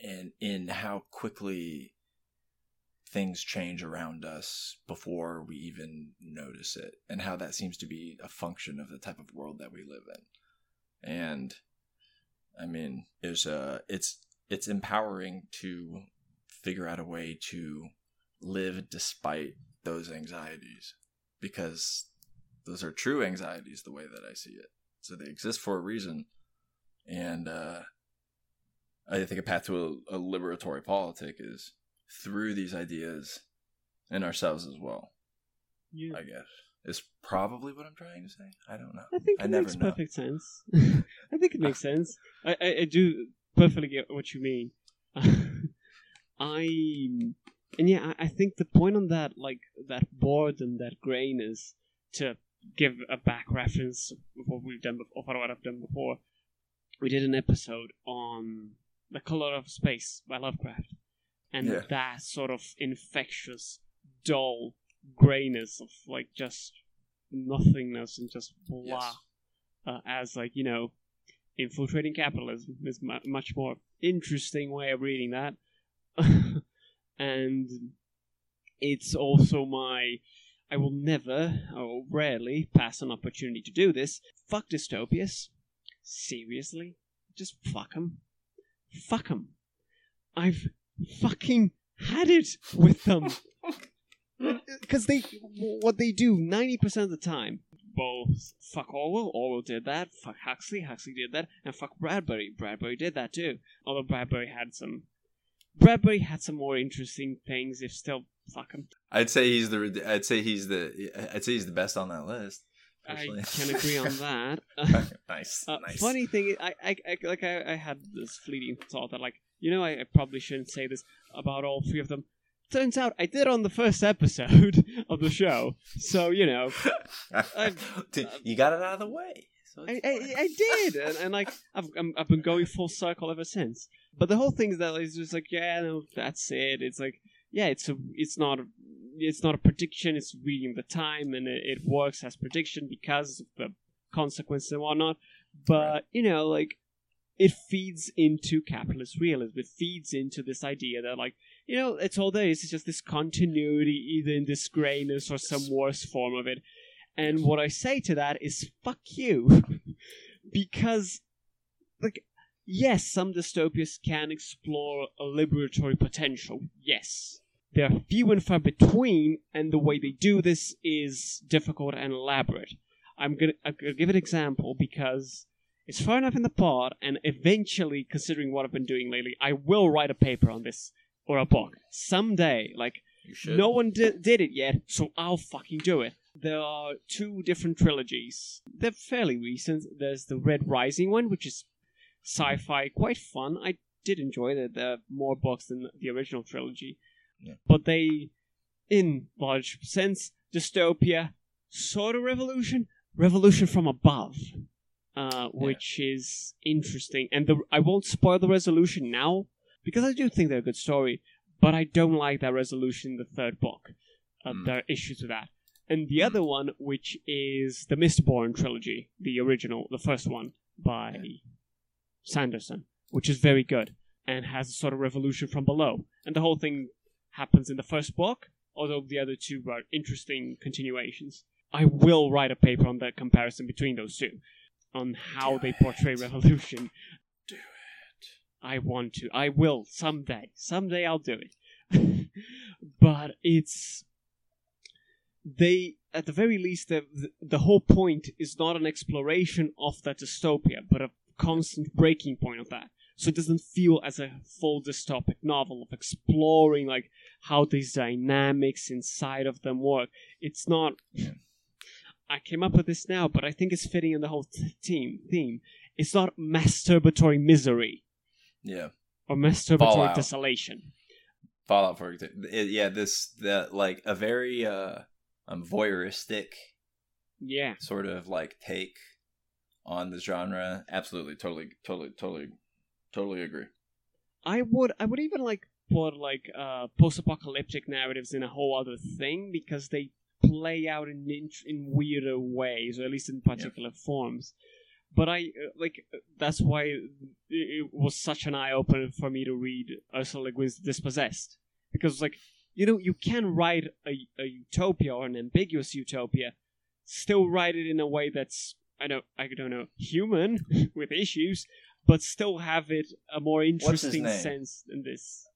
and in how quickly things change around us before we even notice it, and how that seems to be a function of the type of world that we live in. And I mean, there's a it's it's empowering to figure out a way to live despite those anxieties because those are true anxieties the way that I see it. So they exist for a reason. And uh, I think a path to a, a liberatory politic is through these ideas and ourselves as well, yeah. I guess. Is probably what I'm trying to say. I don't know. I think I it never makes know. perfect sense. I think it makes sense. I, I, I do perfectly get what you mean. I and yeah, I, I think the point on that, like that board and that grain, is to give a back reference of what we've done before, of what I've done before. We did an episode on the color of space by Lovecraft, and Yeah. that sort of infectious, dull grayness of like just nothingness and just blah Yes. uh, as like you know infiltrating capitalism is mu much more interesting way of reading that and it's also my i will never or rarely pass an opportunity to do this. Fuck dystopias. Seriously? Just fuck them fuck them i've fucking had it with them. Because they what they do 90% of the time both fuck orwell. Orwell did that. Fuck huxley. Huxley did that. And fuck bradbury. Bradbury did that too. Although bradbury had some bradbury had some more interesting things if still fuck him I'd say he's the. I'd say he's the. I'd say he's the best on that list. i can agree on that nice. Uh, nice. Funny thing, is, I, I, I like I, I had this fleeting thought that like you know I, I probably shouldn't say this about all three of them. Turns out I did on the first episode of the show, so you know I- Dude, you got it out of the way. So I, I. I did, and, and like I've I'm, I've been going full circle ever since. But the whole thing is that it's just like yeah, no, that's it. It's like yeah, it's a it's not a, it's not a prediction. It's reading the time, and it, it works as prediction because of the consequences and whatnot. But Right. you know, like it feeds into capitalist realism. It feeds into this idea that like you know, it's all there is. It's just this continuity, either in this grayness or some worse form of it. And what I say to that is fuck you. because, like, yes, some dystopias can explore a liberatory potential. Yes. They're few and far between, and the way they do this is difficult and elaborate. I'm gonna, I'm gonna give an example because it's far enough in the pod, and eventually, considering what I've been doing lately, I will write a paper on this or a book someday. Like, no one di- did it yet, so I'll fucking do it. There are two different trilogies. They're fairly recent. There's the Red Rising one, which is sci-fi, quite fun. I did enjoy the, are more books than the original trilogy, Yeah. but they, in large sense, dystopia, sort of revolution, revolution from above, uh, which is interesting. And the, I won't spoil the resolution now because I do think they're a good story, but I don't like that resolution in the third book. Uh, Mm. There are issues with that. and the other one, which is the Mistborn trilogy, the original, the first one by Sanderson, which is very good and has a sort of revolution from below. And the whole thing happens in the first book, although the other two are interesting continuations. I will write a paper on the comparison between those two, on how Do they portray it. revolution. Do it. I want to. I will someday. Someday I'll do it. but it's they at the very least the the whole point is not an exploration of that dystopia, but a constant breaking point of that. So it doesn't feel as a full dystopic novel of exploring like how these dynamics inside of them work. It's not. Yeah. I came up with this now, but I think it's fitting in the whole theme. Theme. It's not masturbatory misery Yeah. or masturbatory Fallout. desolation. Fallout for. It- yeah, this that like a very uh um, voyeuristic Yeah, sort of like take on the genre. Absolutely, totally, totally, totally, totally agree. I would. I would even like put like uh, post-apocalyptic narratives in a whole other thing because they play out in in, in weirder ways, or at least in particular forms. But I uh, like uh, that's why it, it was such an eye opener for me to read Ursula Le Guin's Dispossessed because like you know you can write a, a utopia or an ambiguous utopia, still write it in a way that's I don't I don't know human with issues, but still have it a more interesting sense than this.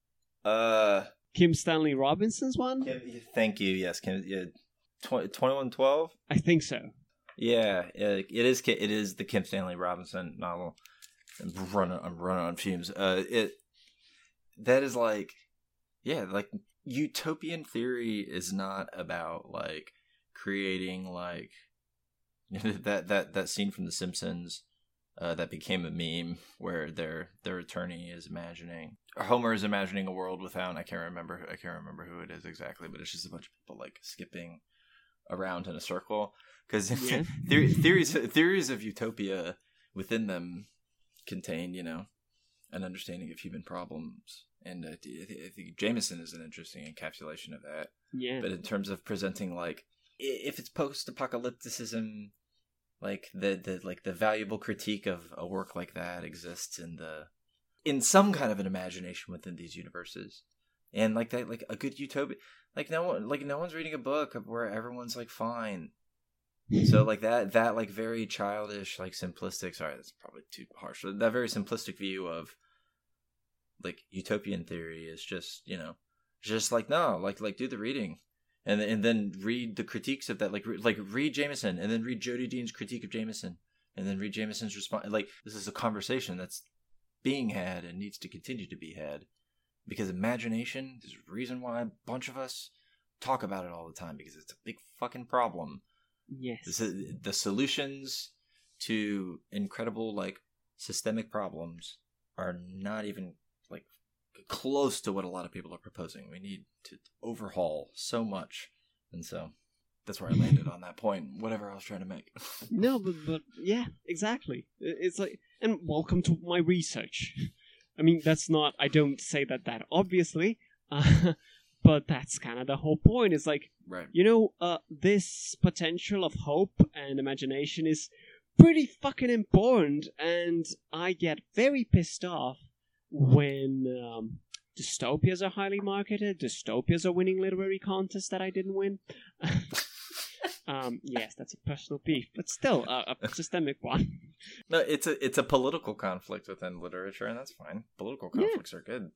Uh, Kim Stanley Robinson's one, Kim- thank you. Yes, Kim, yeah, twenty one twelve. I think so. Yeah, it it is. It is the Kim Stanley Robinson novel. I'm running. I'm running on fumes. Uh, it that is like, yeah, like utopian theory is not about like creating like that that that scene from The Simpsons. Uh, that became a meme where their their attorney is imagining Homer is imagining a world without I can't remember I can't remember who it is exactly, but it's just a bunch of people like skipping around in a circle because Yeah. theory, theories theories of utopia within them contain you know an understanding of human problems and uh, I thi- I think Jameson is an interesting encapsulation of that Yeah, but in terms of presenting like if it's post-apocalypticism like the, the like the valuable critique of a work like that exists in the in some kind of an imagination within these universes. And like that like a good utopia like no one like no one's reading a book where everyone's like fine. So like that that like very childish like simplistic sorry that's probably too harsh that very simplistic view of like utopian theory is just you know just like no like like do the reading and and then read the critiques of that like re- like read Jameson and then read Jodi Dean's critique of Jameson and then read Jameson's response like this is a conversation that's being had and needs to continue to be had because imagination is a reason why a bunch of us talk about it all the time because it's a big fucking problem. Yes, the solutions to incredible like systemic problems are not even like close to what a lot of people are proposing. We need to overhaul so much, and so that's where I landed on that point. Whatever I was trying to make. no, but but yeah, exactly. It's like, and welcome to my research. I mean, that's not. I don't say that that obviously, uh, but that's kind of the whole point. Is like right. you know, uh, this potential of hope and imagination is pretty fucking important, and I get very pissed off when um, dystopias are highly marketed. Dystopias are winning literary contests that I didn't win. um, yes, that's a personal beef, but still uh, a systemic one. No, it's a it's a political conflict within literature, and that's fine. Political Yeah. conflicts are good.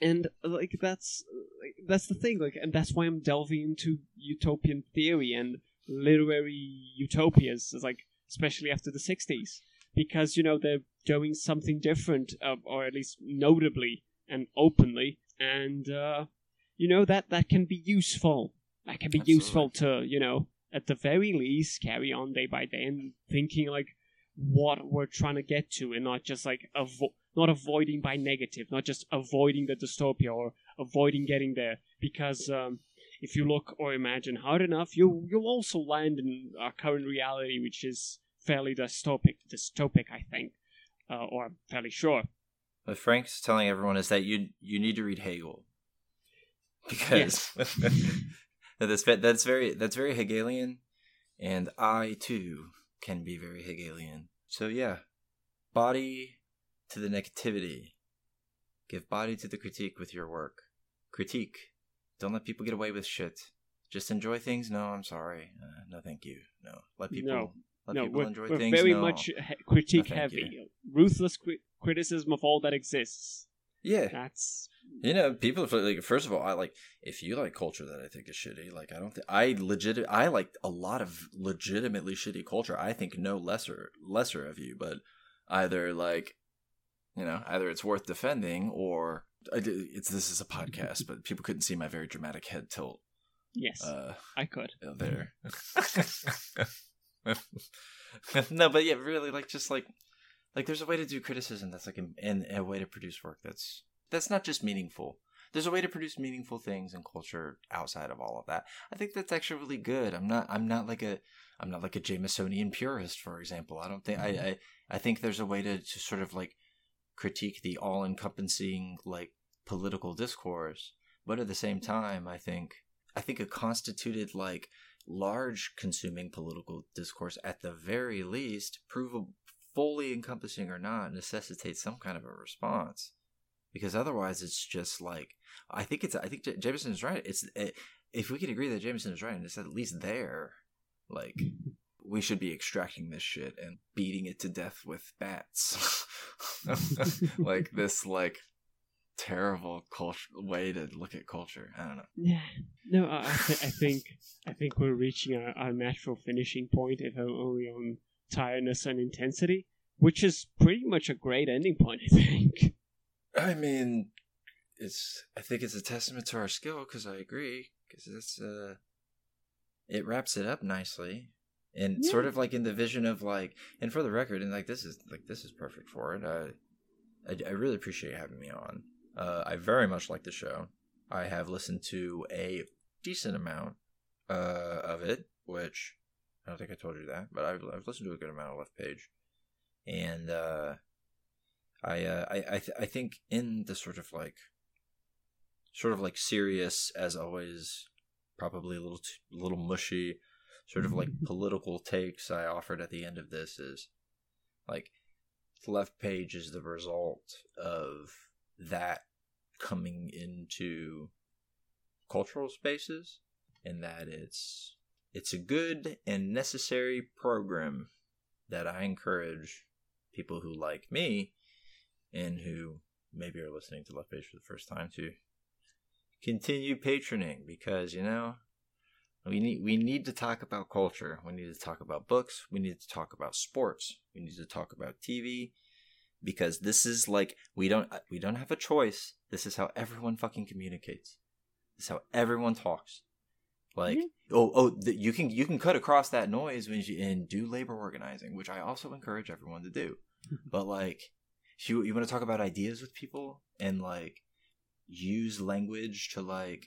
and like that's like, that's the thing like and that's why i'm delving into utopian theory and literary utopias like especially after the 60s because you know they're doing something different uh, or at least notably and openly. And uh, you know that that can be useful. That can be Absolutely. useful to you know at the very least carry on day by day and thinking like what we're trying to get to and not just like avo- not avoiding by negative not just avoiding the dystopia or avoiding getting there. Because um, if you look or imagine hard enough you you'll also land in our current reality which is fairly dystopic dystopic i think uh, or i'm fairly sure What Frank's telling everyone is that you you need to read Hegel because that's that's very that's very Hegelian, and I too can be very Hegelian. So yeah, body to the negativity. Give body to the critique with your work. Critique. Don't let people get away with shit. Just enjoy things. No, I'm sorry. Uh, no, thank you. No, let people. No. Let no, people we're, enjoy we're things. very no. much critique No, thank heavy. Ruthless cri- criticism of all that exists. Yeah, That's You know, people like first of all, I like if you like culture that I think is shitty. Like I don't think I legit I like a lot of legitimately shitty culture. I think no lesser lesser of you, but either like you know either it's worth defending or it's this is a podcast, but people couldn't see my very dramatic head tilt yes, uh, I could. there. no, but yeah, really like just like like there's a way to do criticism that's like in, in a way to produce work that's that's not just meaningful. There's a way to produce meaningful things in culture outside of all of that. I think that's actually really good. I'm not I'm not like a I'm not like a Jamesonian purist, for example. I don't think I mm-hmm. I, I think there's a way to, to sort of like critique the all encompassing like political discourse. But at the same mm-hmm. time I think I think a constituted like large consuming political discourse at the very least, prove fully encompassing or not, necessitates some kind of a response. Because otherwise, it's just like I think it's. I think Jameson is right. It's it, if we could agree that Jameson is right, and it's at least there, like we should be extracting this shit and beating it to death with bats, like this like terrible culture way to look at culture. I don't know. Yeah, no, I, I, th- I think I think we're reaching our, our natural finishing point, if only on tiredness and intensity, which is pretty much a great ending point. I think. I mean, it's. I think it's a testament to our skill because I agree because it's. Uh, it wraps it up nicely, and Yeah. sort of like in the vision of like, and for the record, and like this is like this is perfect for it. I, I, I really appreciate you having me on. Uh, I very much like the show. I have listened to a decent amount uh, of it, which I don't think I told you that, but I've, I've listened to a good amount of Left Page, and uh, I uh, I I, th- I think in the sort of like sort of like serious as always, probably a little t- little mushy, sort of like political takes I offered at the end of this is like left page is the result of that coming into cultural spaces and that it's it's a good and necessary program that I encourage people who like me and who maybe are listening to Left Page for the first time to continue patroning because you know we need we need to talk about culture. We need to talk about books. We need to talk about sports. We need to talk about TV because this is like we don't we don't have a choice. This is how everyone fucking communicates. This is how everyone talks. Like Mhm. oh oh th- you can you can cut across that noise when you and do labor organizing, which I also encourage everyone to do. but like you you want to talk about ideas with people and like use language to like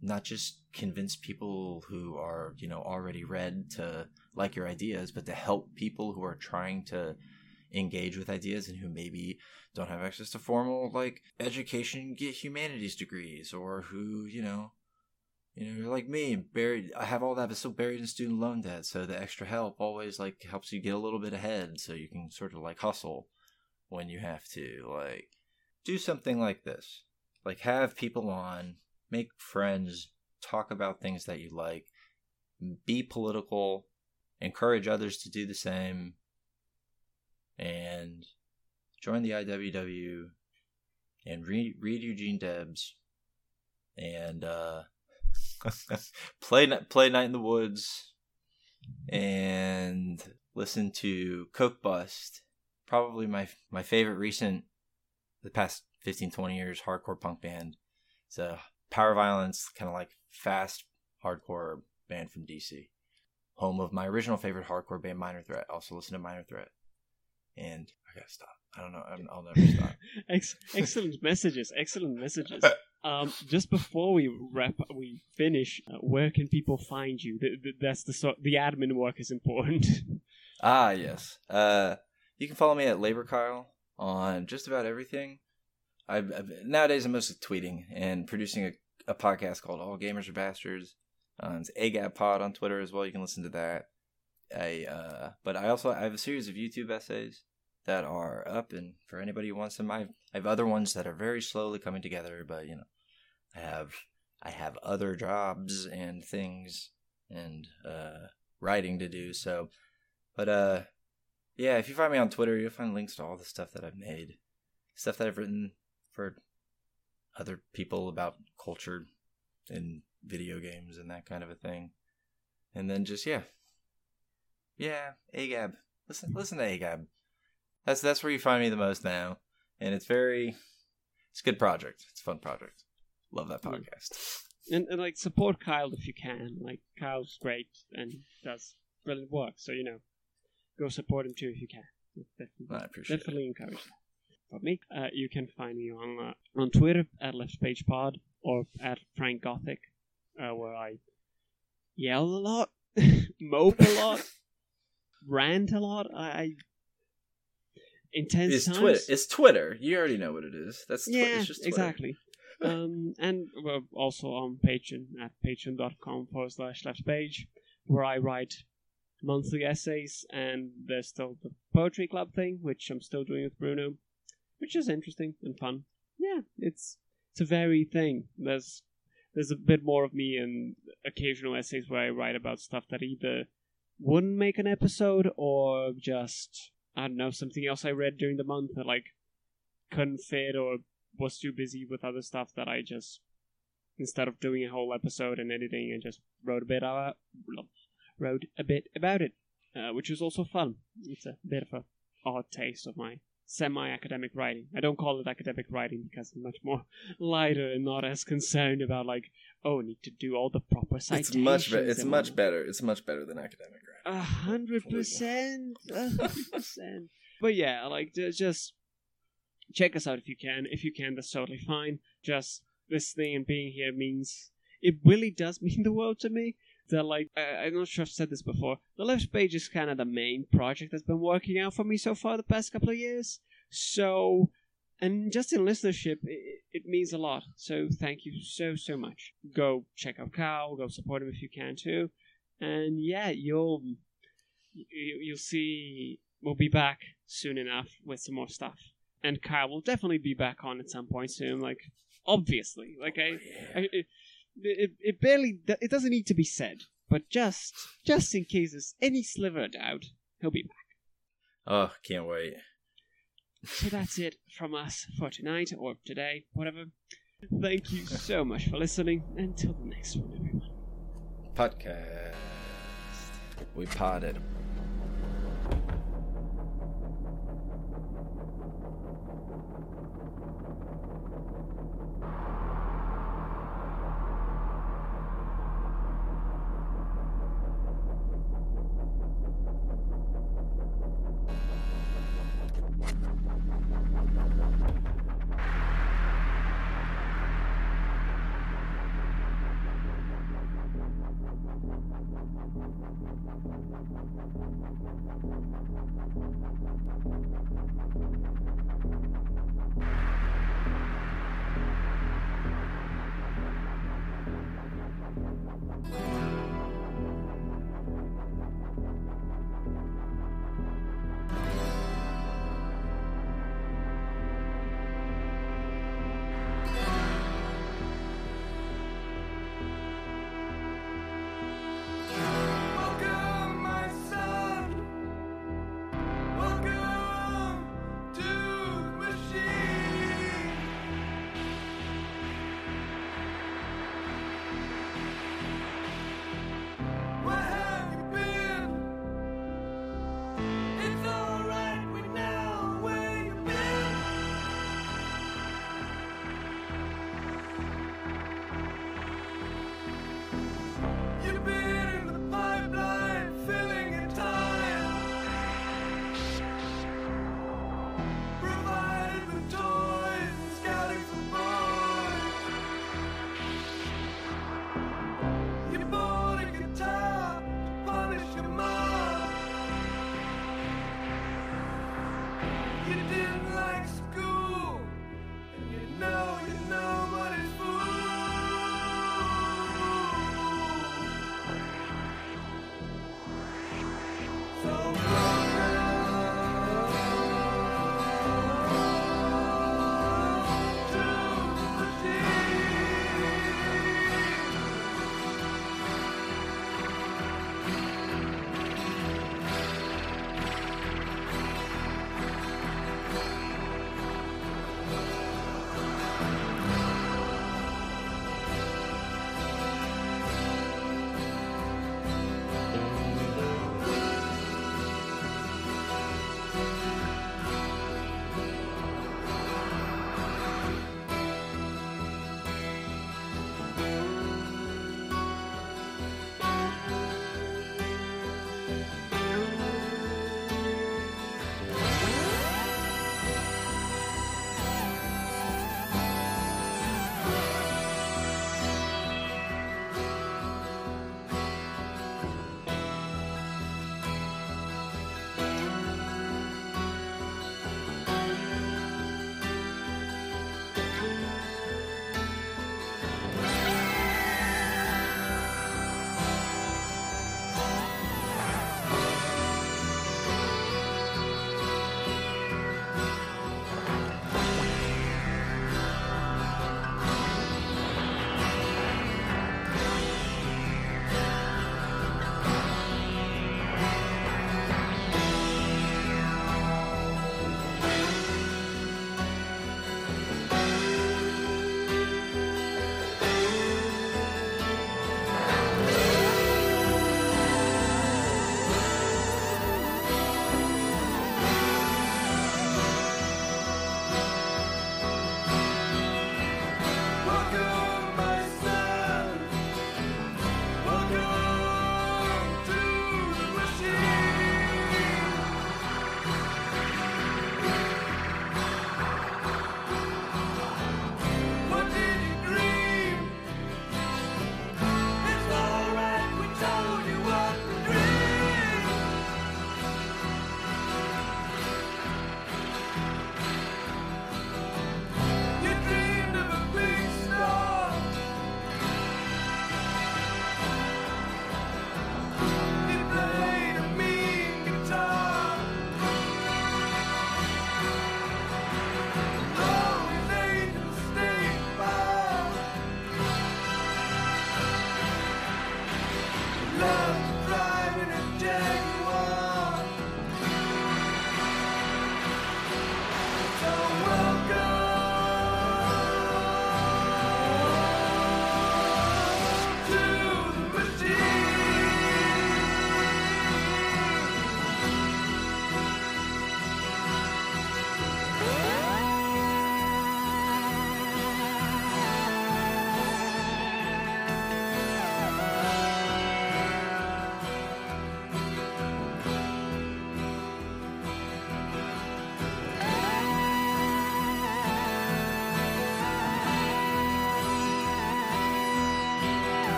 not just convince people who are you know already read to like your ideas but to help people who are trying to engage with ideas and who maybe don't have access to formal like education get humanities degrees or who you know you know you're like me buried i have all that but still buried in student loan debt. So the extra help always like helps you get a little bit ahead. So you can sort of like hustle when you have to like do something like this. Like have people on make friends talk about things that you like be political encourage others to do the same and join the iww and read, read eugene debs and uh play play night in the woods and listen to coke bust probably my my favorite recent the past 15 20 years hardcore punk band. It's a power violence kind of like fast hardcore band from dc home of my original favorite hardcore band minor threat. Also listen to minor threat and i gotta stop i don't know I'm, i'll never stop Ex- excellent messages. Excellent messages. Um, just before we wrap, we finish. Uh, where can people find you? Th- th- that's the sort. The admin work is important. Ah, yes. Uh, you can follow me at Labor Kyle on just about everything. I've, I've nowadays I'm mostly tweeting and producing a, a podcast called All Gamers Are Bastards. Um, it's AGAB Pod on Twitter as well. You can listen to that. I uh, but I also I have a series of YouTube essays that are up, and for anybody who wants them, I, have other ones that are very slowly coming together. But you know, I have I have other jobs and things and uh, writing to do. So, but uh, yeah, if you find me on Twitter, you'll find links to all the stuff that I've made, stuff that I've written for other people about culture and video games and that kind of a thing. And then just yeah, yeah, Agab. Listen, listen to Agab. That's that's where you find me the most now, and it's very, it's a good project. It's a fun project. Love that podcast. And, and like support Kyle if you can. Like Kyle's great and does brilliant work. So you know, go support him too if you can. Definitely, I appreciate definitely encourage that. For me, uh, you can find me on uh, on Twitter at Left Page Pod or at Frank Gothic, uh, where I yell a lot, mope a lot, rant a lot. I, I intense It's times. Twitter. It's Twitter. You already know what it is. That's twi- yeah, it's just Twitter. exactly. um, and we're also on Patreon at patreon.com forward slash left page, where I write monthly essays, and there's still the poetry club thing, which I'm still doing with Bruno, which is interesting and fun. Yeah, it's it's a very thing. There's there's a bit more of me in occasional essays where I write about stuff that either wouldn't make an episode or just I don't know something else I read during the month that like couldn't fit or was too busy with other stuff that I just instead of doing a whole episode and editing, I just wrote a bit about wrote a bit about it, uh, which was also fun. It's a bit of a odd taste of my semi-academic writing. I don't call it academic writing because I'm much more lighter and not as concerned about like, oh, I need to do all the proper citations. It's much better. It's much better. It's much better than academic. A hundred percent, a hundred percent. But yeah, like just check us out if you can. If you can, that's totally fine. Just listening and being here means it really does mean the world to me. That like I, I'm not sure I've said this before. The left page is kind of the main project that's been working out for me so far the past couple of years. So, and just in listenership, it, it means a lot. So thank you so so much. Go check out Kyle. Go support him if you can too. And yeah, you'll you, you'll see we'll be back soon enough with some more stuff. And Kyle will definitely be back on at some point soon. Like obviously, like I, I it, it, it barely it doesn't need to be said, but just just in case there's any sliver of doubt, he'll be back. Oh, can't wait. So that's it from us for tonight or today, whatever. Thank you so much for listening. Until the next one, everyone. Podcast. We potted.